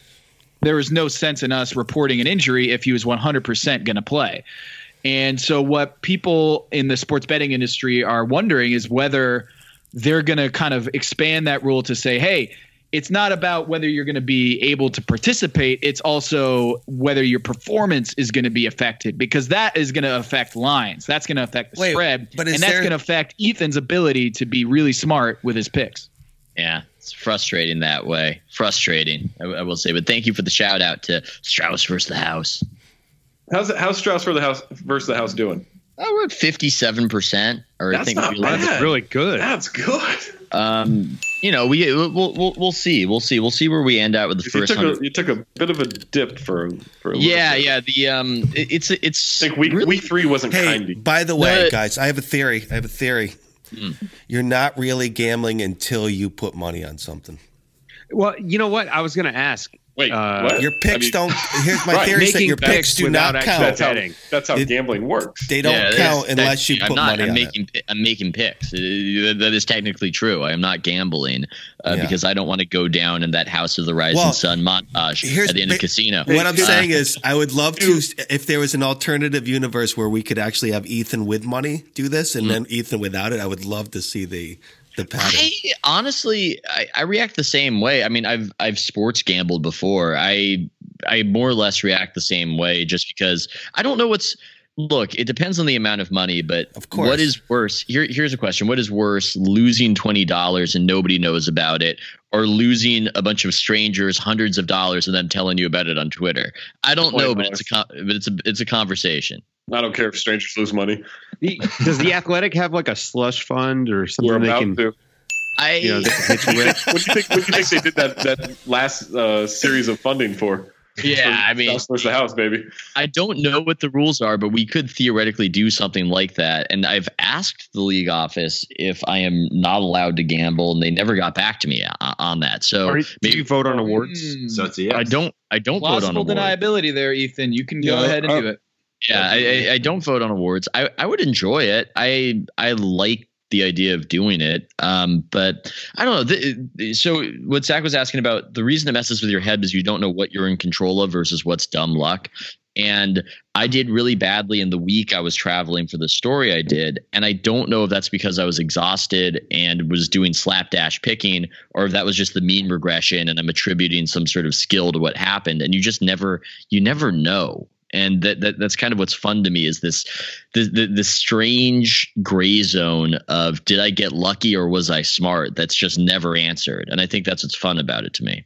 there was no sense in us reporting an injury if he was 100% going to play and so, what people in the sports betting industry are wondering is whether they're going to kind of expand that rule to say, hey, it's not about whether you're going to be able to participate. It's also whether your performance is going to be affected because that is going to affect lines. That's going to affect the Wait, spread. but and that's there- going to affect Ethan's ability to be really smart with his picks. Yeah, it's frustrating that way. Frustrating, I, I will say. But thank you for the shout out to Strauss versus the House. How's how's Strauss for the house versus the house doing? Oh, we're at fifty-seven percent, or I That's think not we like- bad. Really good. That's good. Um, you know, we we'll, we'll we'll see, we'll see, we'll see where we end out with the You first took, a, you took a bit of a dip for for a little Yeah, bit. yeah. The um, it- it's it's I think week really- week three wasn't Hey, kind. to by the way, What? guys, I have a theory. I have a theory. Hmm. You're not really gambling until you put money on something. Well, you know what? I was going to ask Wait, Uh, what? Your picks I mean, don't. Here's my Right. theory: is that your picks picks do not count. That's how that's how It- gambling works. They don't Yeah, count that's- unless you that's- put I'm not, money I'm on making, pi- I'm making picks. Uh, That is technically true. I am not gambling uh, Yeah. because I don't want to go down in that House of the Rising Well, Sun montage here's at the end of Casino. What I'm Uh, saying is, I would love to if there was an alternative universe where we could actually have Ethan with money do this, and then Ethan without it. I would love to see the the pattern. I honestly, I, I react the same way. I mean, I've I've sports gambled before. I I more or less react the same way, just because I don't know what's. Look, it depends on the amount of money, but Of course. what is worse? Here, here's a question: What is worse, losing twenty dollars and nobody knows about it, or losing a bunch of strangers hundreds of dollars and them telling you about it on Twitter? I don't know, but it's a but it's a it's a conversation. I don't care if strangers lose money. Does the Athletic have like a slush fund or something? We're something they about can? to. I You know, they can hit you? What do you think? What do you think they did that that last uh, series of funding for? yeah, I mean, House versus the house, baby. I don't know what the rules are, but we could theoretically do something like that. And I've asked the league office if I am not allowed to gamble, and they never got back to me on, on that. So Or maybe you vote on awards? Hmm. So it's a yes. I don't. I don't vote on Plausible awards. deniability there, Ethan. You can go Yeah, ahead and uh, do it. Yeah, I, I, I don't vote on awards. I, I would enjoy it. I I like the idea of doing it. Um, but I don't know. So what Zach was asking about, the reason it messes with your head is you don't know what you're in control of versus what's dumb luck. And I did really badly in the week I was traveling for the story I did. And I don't know if that's because I was exhausted and was doing slapdash picking or if that was just the mean regression and I'm attributing some sort of skill to what happened. And you just never, you never know and that, that that's kind of what's fun to me is this the, the the strange gray zone of did I get lucky or was I smart that's just never answered and I think that's what's fun about it to me.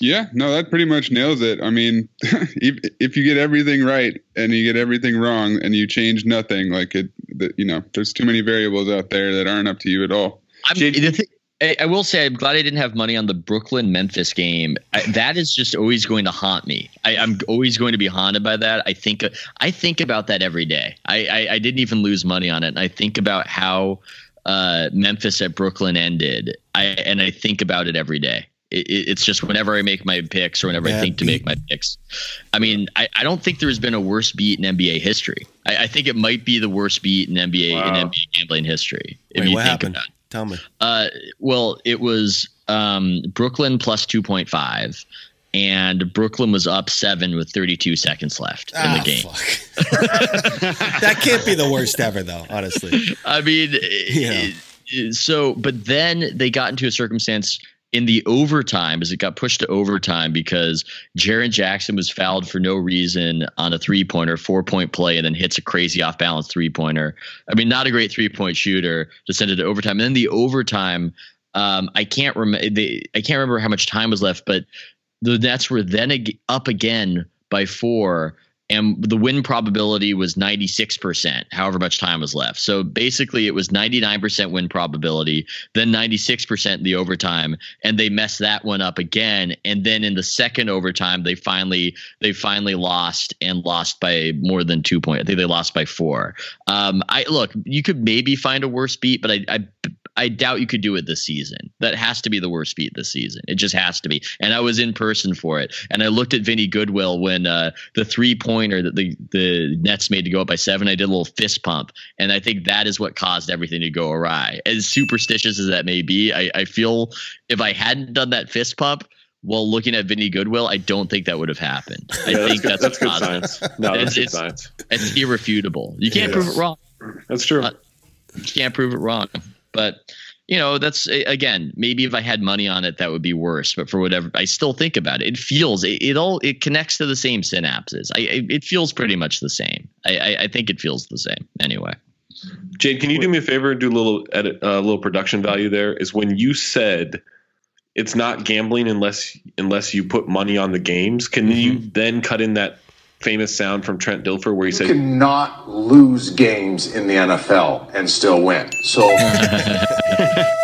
Yeah, no, that pretty much nails it. I mean, if if you get everything right and you get everything wrong and you change nothing, like it, the, you know, there's too many variables out there that aren't up to you at all. I'm, the thi- I, I will say I'm glad I didn't have money on the Brooklyn Memphis game. I, that is just always going to haunt me. I, I'm always going to be haunted by that. I think I think about that every day. I, I, I didn't even lose money on it, and I think about how uh, Memphis at Brooklyn ended. I and I think about it every day. It, it- it's just whenever I make my picks or whenever I think to make my picks. I mean, I, I don't think there's been a worse beat in NBA history. I, I think it might be the worst beat in NBA in NBA gambling history. If Wait, you what think happened? about it. Tell me. Uh, well, it was um, Brooklyn plus 2.5, and Brooklyn was up seven with 32 seconds left in Ah, the game. fuck. that can't be the worst ever, though. Honestly, I mean, Yeah. so, but then they got into a circumstance in the overtime as it got pushed to overtime because Jaren Jackson was fouled for no reason on a three pointer, four point play, and then hits a crazy off balance three pointer. I mean, not a great three point shooter to send it to overtime. And then the overtime, um, I can't remember. I can't remember how much time was left, but the Nets were then ag- up again by four, and the win probability was 96%, however much time was left. So basically, it was 99% win probability, then 96% in the overtime, and they messed that one up again. And then in the second overtime, they finally they finally lost and lost by more than two points. I think they lost by four. Um, I look, you could maybe find a worse beat, but I, I I doubt you could do it this season. That has to be the worst beat this season. It just has to be. And I was in person for it. And I looked at Vinny Goodwill when uh, the three pointer that the, the Nets made to go up by seven. I did a little fist pump. And I think that is what caused everything to go awry. As superstitious as that may be, I, I feel if I hadn't done that fist pump, while looking at Vinny Goodwill, I don't think that would have happened. I Yeah, that's think good- that's, that's good science. No, that's It's- good it's- science. It's irrefutable. You can't It prove it wrong. That's true. Uh, you can't prove it wrong. But you know, that's again, maybe if I had money on it, that would be worse. But for whatever, I still think about it. It feels it, it all it connects to the same synapses. I it, feels pretty much the same. I, I I think it feels the same anyway. Jade, can you do me a favor and do a little edit, a little production value there? Is when you said it's not gambling unless unless you put money on the games. Can mm-hmm. you then cut in that famous sound from Trent Dilfer where he You said, "You cannot lose games in the NFL and still win. So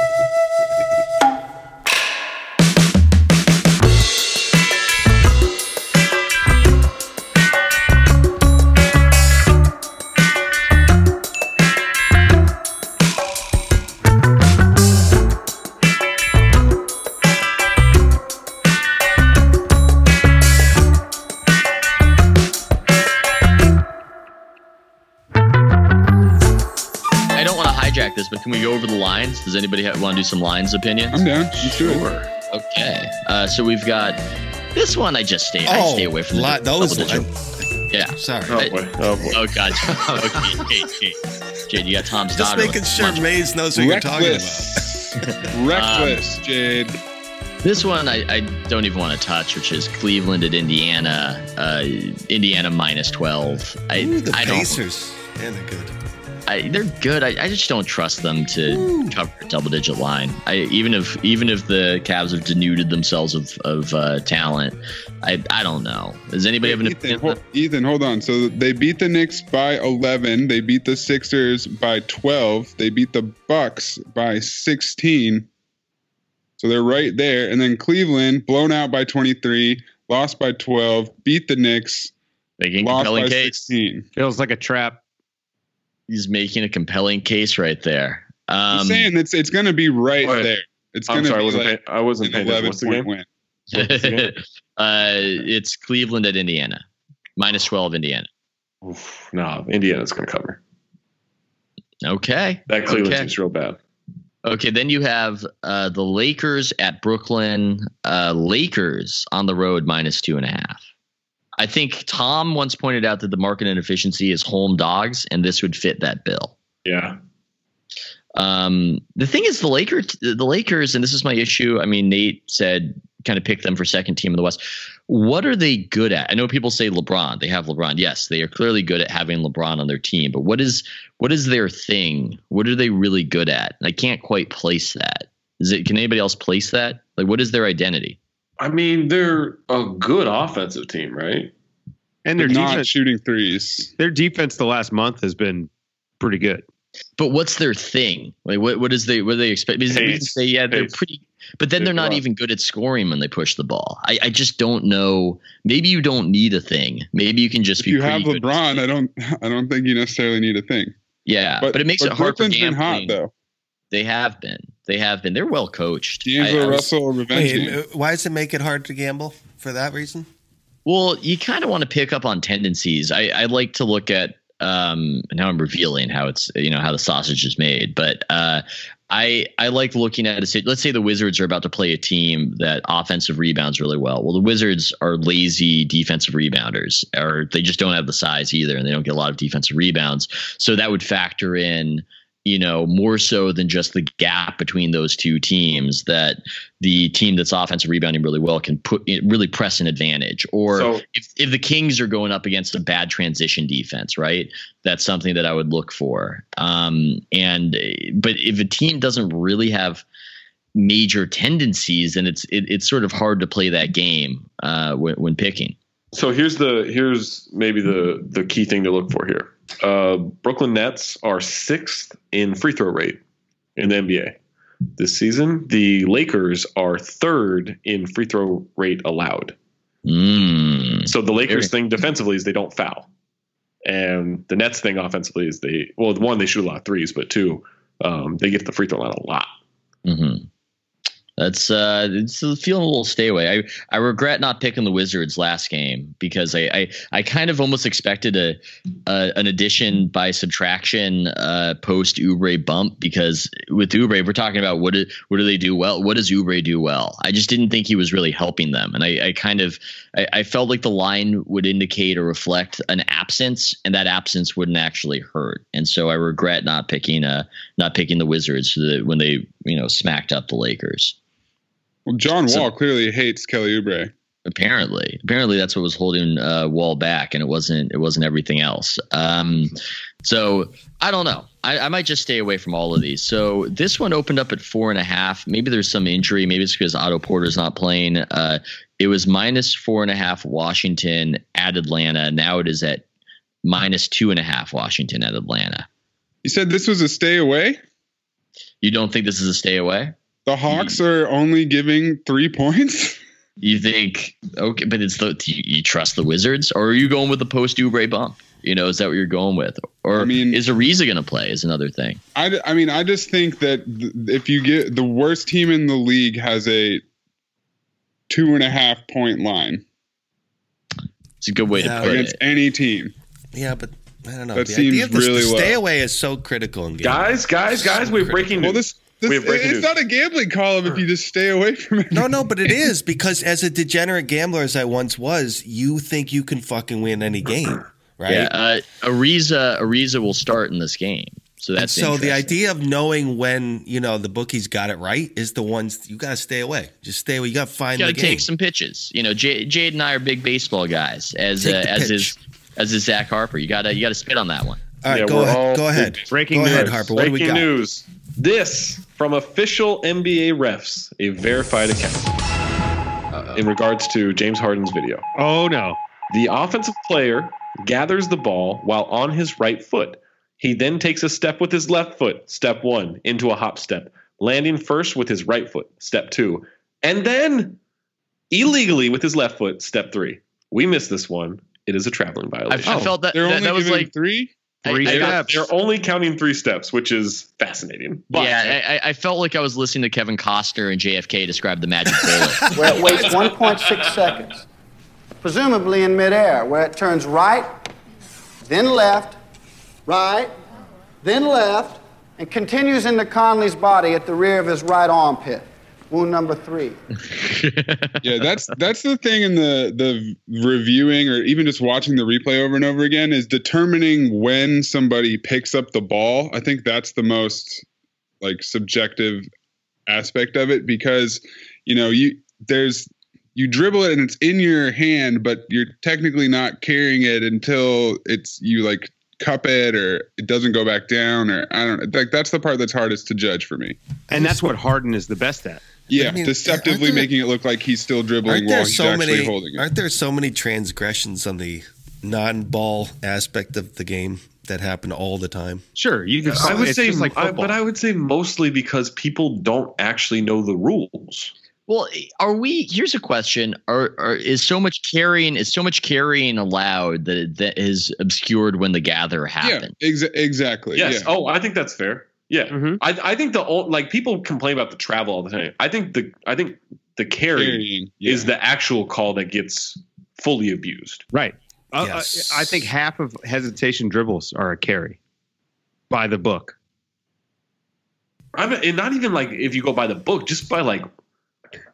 do some lines opinion? I'm down. Let's do it. Sure. Okay. Uh, so we've got this one. I just stay. I Oh, stay away from the li- those double-digit- li- Yeah. Sorry. Oh boy. Oh boy. Oh God. okay. Jade, Jade, Jade, you got Tom's Just daughter. Just making sure lunch. Mayes knows what you're talking about. Reckless. Reckless, Jade. This one I, I don't even want to touch, which is Cleveland at Indiana. Uh, Indiana minus twelve. I Ooh, the I don't. Pacers. Yeah, they're good. I, they're good. I, I just don't trust them to cover a double digit line. I even if even if the Cavs have denuded themselves of of uh, talent, I I don't know. Does anybody have an Ethan, opinion? hol- Ethan, hold on. So they beat the Knicks by 11. They beat the Sixers by 12. They beat the Bucks by 16. So they're right there. And then Cleveland blown out by 23, lost by 12, beat the Knicks, Making a lost compelling by case. 16. Feels like a trap. He's making a compelling case right there. I'm Um, saying it's it's going to be right Wait. there. It's I'm going to. I be wasn't. like paying, I wasn't an paying 11 attention. What's the point game? win. uh, it's Cleveland at Indiana, minus twelve Indiana. Oof, no, Indiana's going to cover. Okay. That Cleveland Okay. team's real bad. Okay, then you have uh, the Lakers at Brooklyn. Uh, Lakers on the road minus two and a half. I think Tom once pointed out that the market inefficiency is home dogs, and this would fit that bill. Yeah. Um, the thing is, the Lakers, the Lakers, and this is my issue. I mean, Nate said kind of pick them for second team in the West. What are they good at? I know people say LeBron. They have LeBron. Yes, they are clearly good at having LeBron on their team. But what is what is their thing? What are they really good at? I can't quite place that. Is it? Can anybody else place that? Like, what is their identity? I mean, they're a good offensive team, right? And They're not defense, shooting threes. their defense the last month has been pretty good. But what's their thing? Like, what what is they what do they expect? Because we can Pace. say yeah, they're Pace. pretty, but then They they're not even good at scoring when they push the ball. I, I just don't know. Maybe you don't need a thing. Maybe you can just If be. you have pretty good. LeBron, I don't I don't think you necessarily need a thing. yeah, but, it makes it hard for Brooklyn's been hot though. They have been. They have been. They're well coached. I- D'Angelo I was- Russell revenge Wait, game. uh, why does it make it hard to gamble for that reason? Well, you kind of want to pick up on tendencies. I, I like to look at um now I'm revealing how it's you know how the sausage is made, but uh I I like looking at a let's say the Wizards are about to play a team that offensive rebounds really well. Well, the Wizards are lazy defensive rebounders, or they just don't have the size either, and they don't get a lot of defensive rebounds. So that would factor in, you know, more so than just the gap between those two teams that the team that's offensive rebounding really well can put really press an advantage. Or So- if, if the Kings are going up against a bad transition defense, right? That's something that I would look for. Um, and but if a team doesn't really have major tendencies, then it's it, it's sort of hard to play that game uh, when, when picking. So here's the here's maybe the the key thing to look for here. Uh, Brooklyn Nets are sixth in free throw rate in the NBA this season. The Lakers are third in free throw rate allowed. Mm. So the Lakers thing defensively is they don't foul, and the Nets thing offensively is they well one they shoot a lot of threes, but two um, they get to the free throw line a lot. hmm That's uh, it's feeling a little stay away. I I regret not picking the Wizards last game because I I, I kind of almost expected a, a an addition by subtraction uh, post Oubre bump because with Oubre we're talking about what do, what do they do well? What does Oubre do well? I just didn't think he was really helping them, and I, I kind of I, I felt like the line would indicate or reflect an absence, and that absence wouldn't actually hurt. And so I regret not picking uh not picking the Wizards so that when they you know smacked up the Lakers. Well, John So- Wall clearly hates Kelly Oubre. Apparently, apparently that's what was holding uh, Wall back, and it wasn't. It wasn't everything else. Um, so I don't know. I, I might just stay away from all of these. So this one opened up at four and a half. Maybe there's some injury. Maybe it's because Otto Porter's not playing. Uh, it was minus four and a half Washington at Atlanta. Now it is at minus two and a half Washington at Atlanta. You said this was a stay away. You don't think this is a stay away? The Hawks hmm. are only giving three points. You think okay, but it's the you, you trust the Wizards, or are you going with the post Oubre bump? You know, is that what you're going with, or I mean- is Ariza going to play? Is another thing. I, I mean, I just think that if you get the worst team in the league has a two and a half point line It's a good way Yeah. to put against it. any team. Yeah, but I don't know. That the seems idea of the really stay low. away is so critical in games. Guys, guys, guys, we have breaking. Well, this, this we have it's news. not a gambling column if you just stay away from it. No, no, but it is because as a degenerate gambler as I once was, you think you can fucking win any game, right? Yeah, uh, Ariza Ariza will start in this game, so And that's so the idea of knowing when you know the bookies got it right is the ones you got to stay away. Just stay away. You got to find You got to take some pitches. You know, J- Jade and I are big baseball guys, as uh, as pitch. is as is Zach Harper. You got to you got to spit on that one. All right, Yeah, go ahead. all Go ahead. Breaking Go ahead, news. Harper. What do we Breaking got? news. This from official NBA refs, a verified account in regards to James Harden's video. Oh no. The offensive player gathers the ball while on his right foot. He then takes a step with his left foot, step one, into a hop step, landing first with his right foot, step two, and then illegally with his left foot, step three. We missed this one. It is a traveling I, violation. I felt that They're that, only that was giving like three. I- Three I got- They're only counting three steps, which is fascinating. But yeah, I, I- I felt like I was listening to Kevin Costner and JFK describe the magic bullet. where it waits 1.6 seconds, presumably in midair, where it turns right, then left, right, then left, and continues into Connally's body at the rear of his right armpit. Wound number three. yeah, that's that's the thing in the the reviewing or even just watching the replay over and over again is determining when somebody picks up the ball. I think that's the most like subjective aspect of it because you know you there's you dribble it and it's in your hand but you're technically not carrying it until it's you like cup it or it doesn't go back down or I don't know like that's the part that's hardest to judge for me. And that's what Harden is the best at. Yeah, I mean, deceptively there- making it look like he's still dribbling while there he's so actually many? holding it. Aren't there so many transgressions on the non-ball aspect of the game that happen all the time? Sure, you can. I would say, like I, but I would say mostly because people don't actually know the rules. Well, are we? Here's a question: Are, are is so much carrying is so much carrying allowed that it, that is obscured when the gather Yeah, happened? exa- exactly. Yes. Yeah. Oh, I think that's fair. Yeah. Mhm. I, I think the ol- like people complain about the travel all the time. I think the I think the carry Carrying, yeah. is the actual call that gets fully abused. right. Uh, Yes. I, I think half of hesitation dribbles are a carry by the book. I'm and not even like if you go by the book, just by like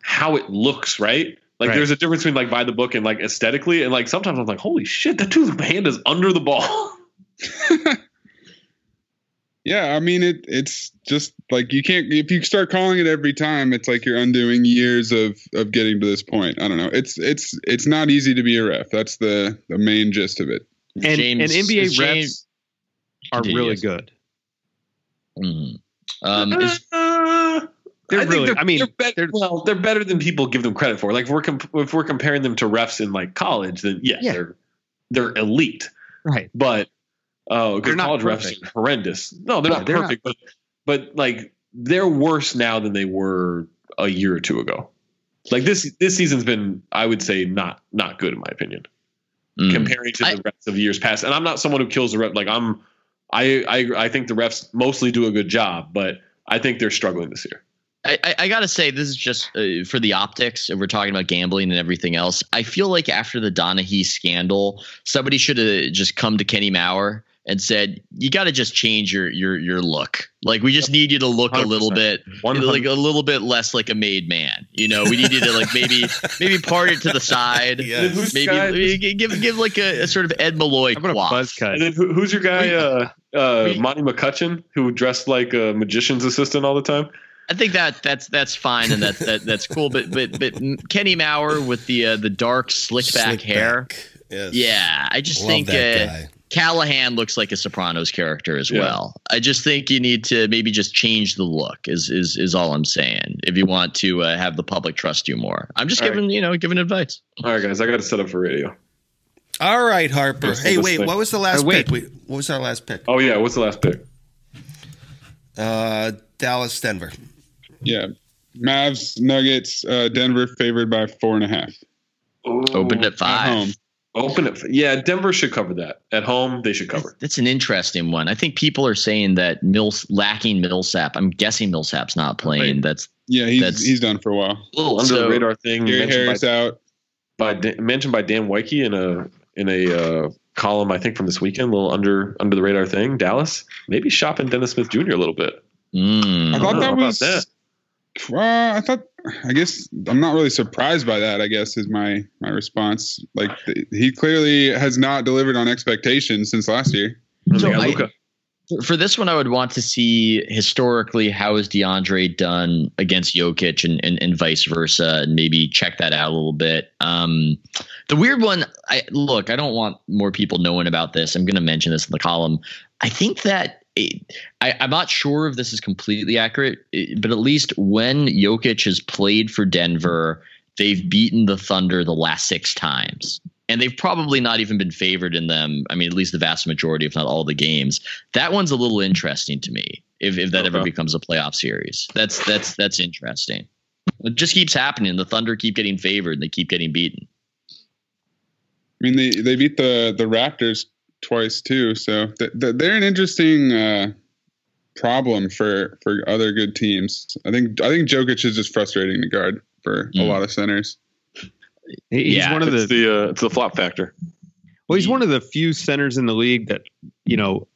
how it looks, right? Like Right. there's a difference between like by the book and like aesthetically, and like sometimes I'm like, holy shit, that dude's hand is under the ball. Yeah, I mean it. It's just like you can't if you start calling it every time. It's like you're undoing years of of getting to this point. I don't know. It's it's it's not easy to be a ref. That's the the main gist of it. And, James- and NBA refs James- are really good. Mhm. Um, is, Uh, They're I think really- they're, I mean, they're, bet- they're- well, they're better than people give them credit for. Like if we're comp- if we're comparing them to refs in like college, then yes, Yeah. they're they're elite. Right. But oh, because college perfect. refs are horrendous. No, they're No, not they're perfect, but but like they're worse now than they were a year or two ago. Like this this season's been, I would say, not not good in my opinion, mm. comparing to I- the refs of years past. And I'm not someone who kills the ref. Like I'm, I I I think the refs mostly do a good job, but I think they're struggling this year. I, I, I gotta say, this is just uh, for the optics. If we're talking about gambling and everything else, I feel like after the Donaghy scandal, somebody should have just come to Kenny Mauer and said, "You got to just change your your your look. Like we just need you to look a little 100%. bit, like a little bit less like a made man. You know, we need you to like maybe maybe part it to the side. Yes. Maybe guy- maybe give give like a, a sort of Ed Malloy How about a quaff. buzz cut? And then who, who's your guy, uh, uh, Monty McCutchen, who dressed like a magician's assistant all the time? I think that that's that's fine and that, that that's cool. But but but Kenny Mauer with the uh, the dark slick back Slick hair. back. Yes. Yeah, I just Love think that uh, guy. Callahan looks like a Sopranos character as Yeah. well. I just think you need to maybe just change the look. Is is is all I'm saying. If you want to uh, have the public trust you more, I'm just All giving you know giving advice. All right, guys, I got to set up for radio. All right, Harper. Let's Hey, wait. thing. What was the last wait. pick? We, what was our last pick? Oh yeah, what's the last pick? Uh, Dallas, Denver. Yeah, Mavs Nuggets. Uh, Denver favored by four and a half Open at at five. home. Open it. Yeah, Denver should cover that. At home, they should cover. That's an interesting one. I think people are saying that Mills lacking Millsap. I'm guessing Millsap's not playing. Right. That's Yeah, he's That's- he's done for a while. A little under So- the radar thing Gary Harris by, out. by Dan, mentioned by Dan Woike in a in a uh, column I think from this weekend, a little under under the radar thing. Dallas maybe shopping Dennis Smith Jr. a little bit. Mm. I thought know that about was. that. Well, I thought. I guess I'm not really surprised by that. I guess is my my response. Like th- he clearly has not delivered on expectations since last year. So I- for this one, I would want to see historically how is DeAndre done against Jokic and, and, and vice versa, and maybe check that out a little bit. Um, the weird one, I look, I don't want more people knowing about this. I'm going to mention this in the column. I think that it, I, I'm not sure if this is completely accurate, but at least when Jokic has played for Denver, they've beaten the Thunder the last six times. And they've probably not even been favored in them. I mean, at least the vast majority, if not all the games. That one's a little interesting to me. If, if that ever becomes a playoff series, that's that's that's interesting. It just keeps happening. The Thunder keep getting favored. They keep getting beaten. I mean, they they beat the the Raptors twice too, so th- th- they're an interesting uh, problem for for other good teams. I think I think Jokic is just frustrating to guard for a Mm. lot of centers. He's Yeah, one of It's the the uh, it's the flop factor. well, he's one of the few centers in the league that you know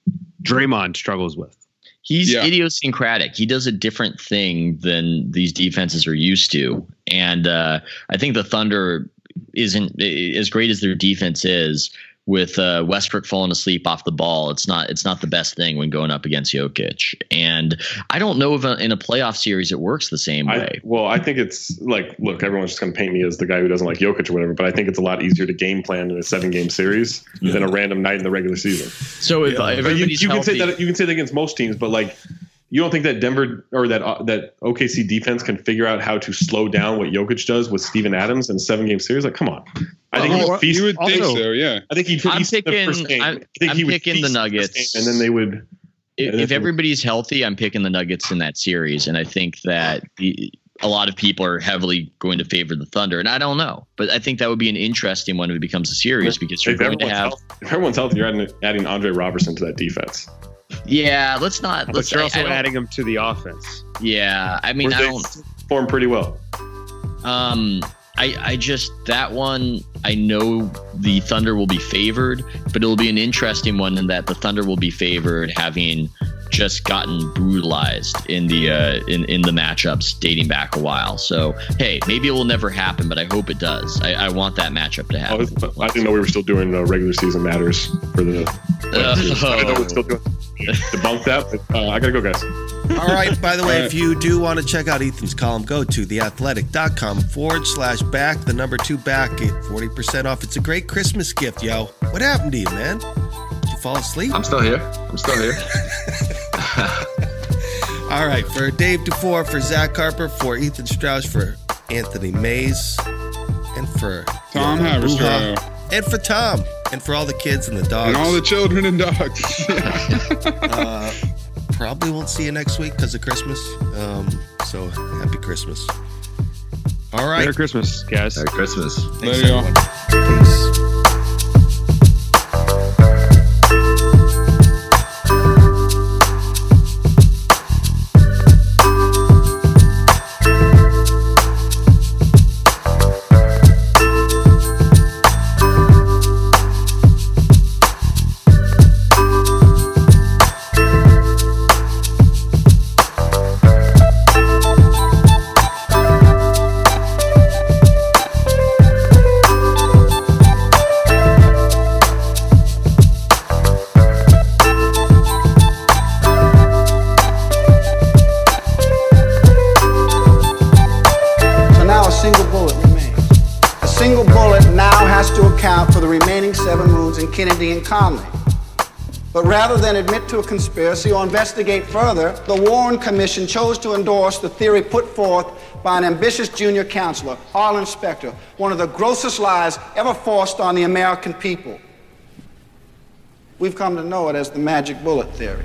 Draymond struggles with. He's Yeah. idiosyncratic. He does a different thing than these defenses are used to. And uh, I think the Thunder isn't as great as their defense is with uh, Westbrook falling asleep off the ball. It's not it's not the best thing when going up against Jokic. And I don't know if uh, in a playoff series it works the same I, way. well, I think it's like, look, everyone's just going to paint me as the guy who doesn't like Jokic or whatever, but I think it's a lot easier to game plan in a seven game series than a random night in the regular season. So if, if But you, everybody's you can say that you can say that against most teams, but like you don't think that Denver or that uh, that OKC defense can figure out how to slow down what Jokic does with Steven Adams in a seven game series? Like, come on. I think Oh, he'd feast. you would think so, yeah. I think he'd I'm feast the picking- first game. I'm- I think I'm he would picking the feast first Nuggets. game, and then they would. if, Yeah, if everybody's healthy, I'm picking the Nuggets in that series, and I think that the, a lot of people are heavily going to favor the Thunder, and I don't know, but I think that would be an interesting one if it becomes a series because you're If going to everyone's, have. healthy, if everyone's healthy, you're adding, adding Andre Roberson to that defense. Yeah, let's not. But Let's. you're also I don't- adding them to the offense. Yeah, I mean, I they don't. perform pretty well. Um, I I just that one. I know the Thunder will be favored, but it'll be an interesting one in that the Thunder will be favored, having just gotten brutalized in the uh, in in the matchups dating back a while. So hey, maybe it will never happen, but I hope it does. I, I want that matchup to I, happen. was, I didn't know we were still doing uh, regular season matters for the. I didn't know we were still doing debunk that, but uh, I gotta go, guys. All right. By the way, All if you do want to check out Ethan's column, go to theathletic.com forward slash back, the number two back, get 40% off. It's a great Christmas gift, yo. What happened to you, man? Did you fall asleep? I'm still here. I'm still here. All right. For Dave DuFour, for Zach Harper, for Ethan Strauss, for Anthony Mayes, and for Tom Yoga Haberstroh. And for Tom, and for all the kids and the dogs. And all the children and dogs. uh, probably won't see you next week because of Christmas. Um, so happy Christmas. All right. Merry Christmas, guys. Merry Christmas. Thanks, Later, y'all. everyone. Peace. Than admit to a conspiracy or investigate further, the Warren Commission chose to endorse the theory put forth by an ambitious junior counselor, Arlen Specter, one of the grossest lies ever forced on the American people. We've come to know it as the magic bullet theory.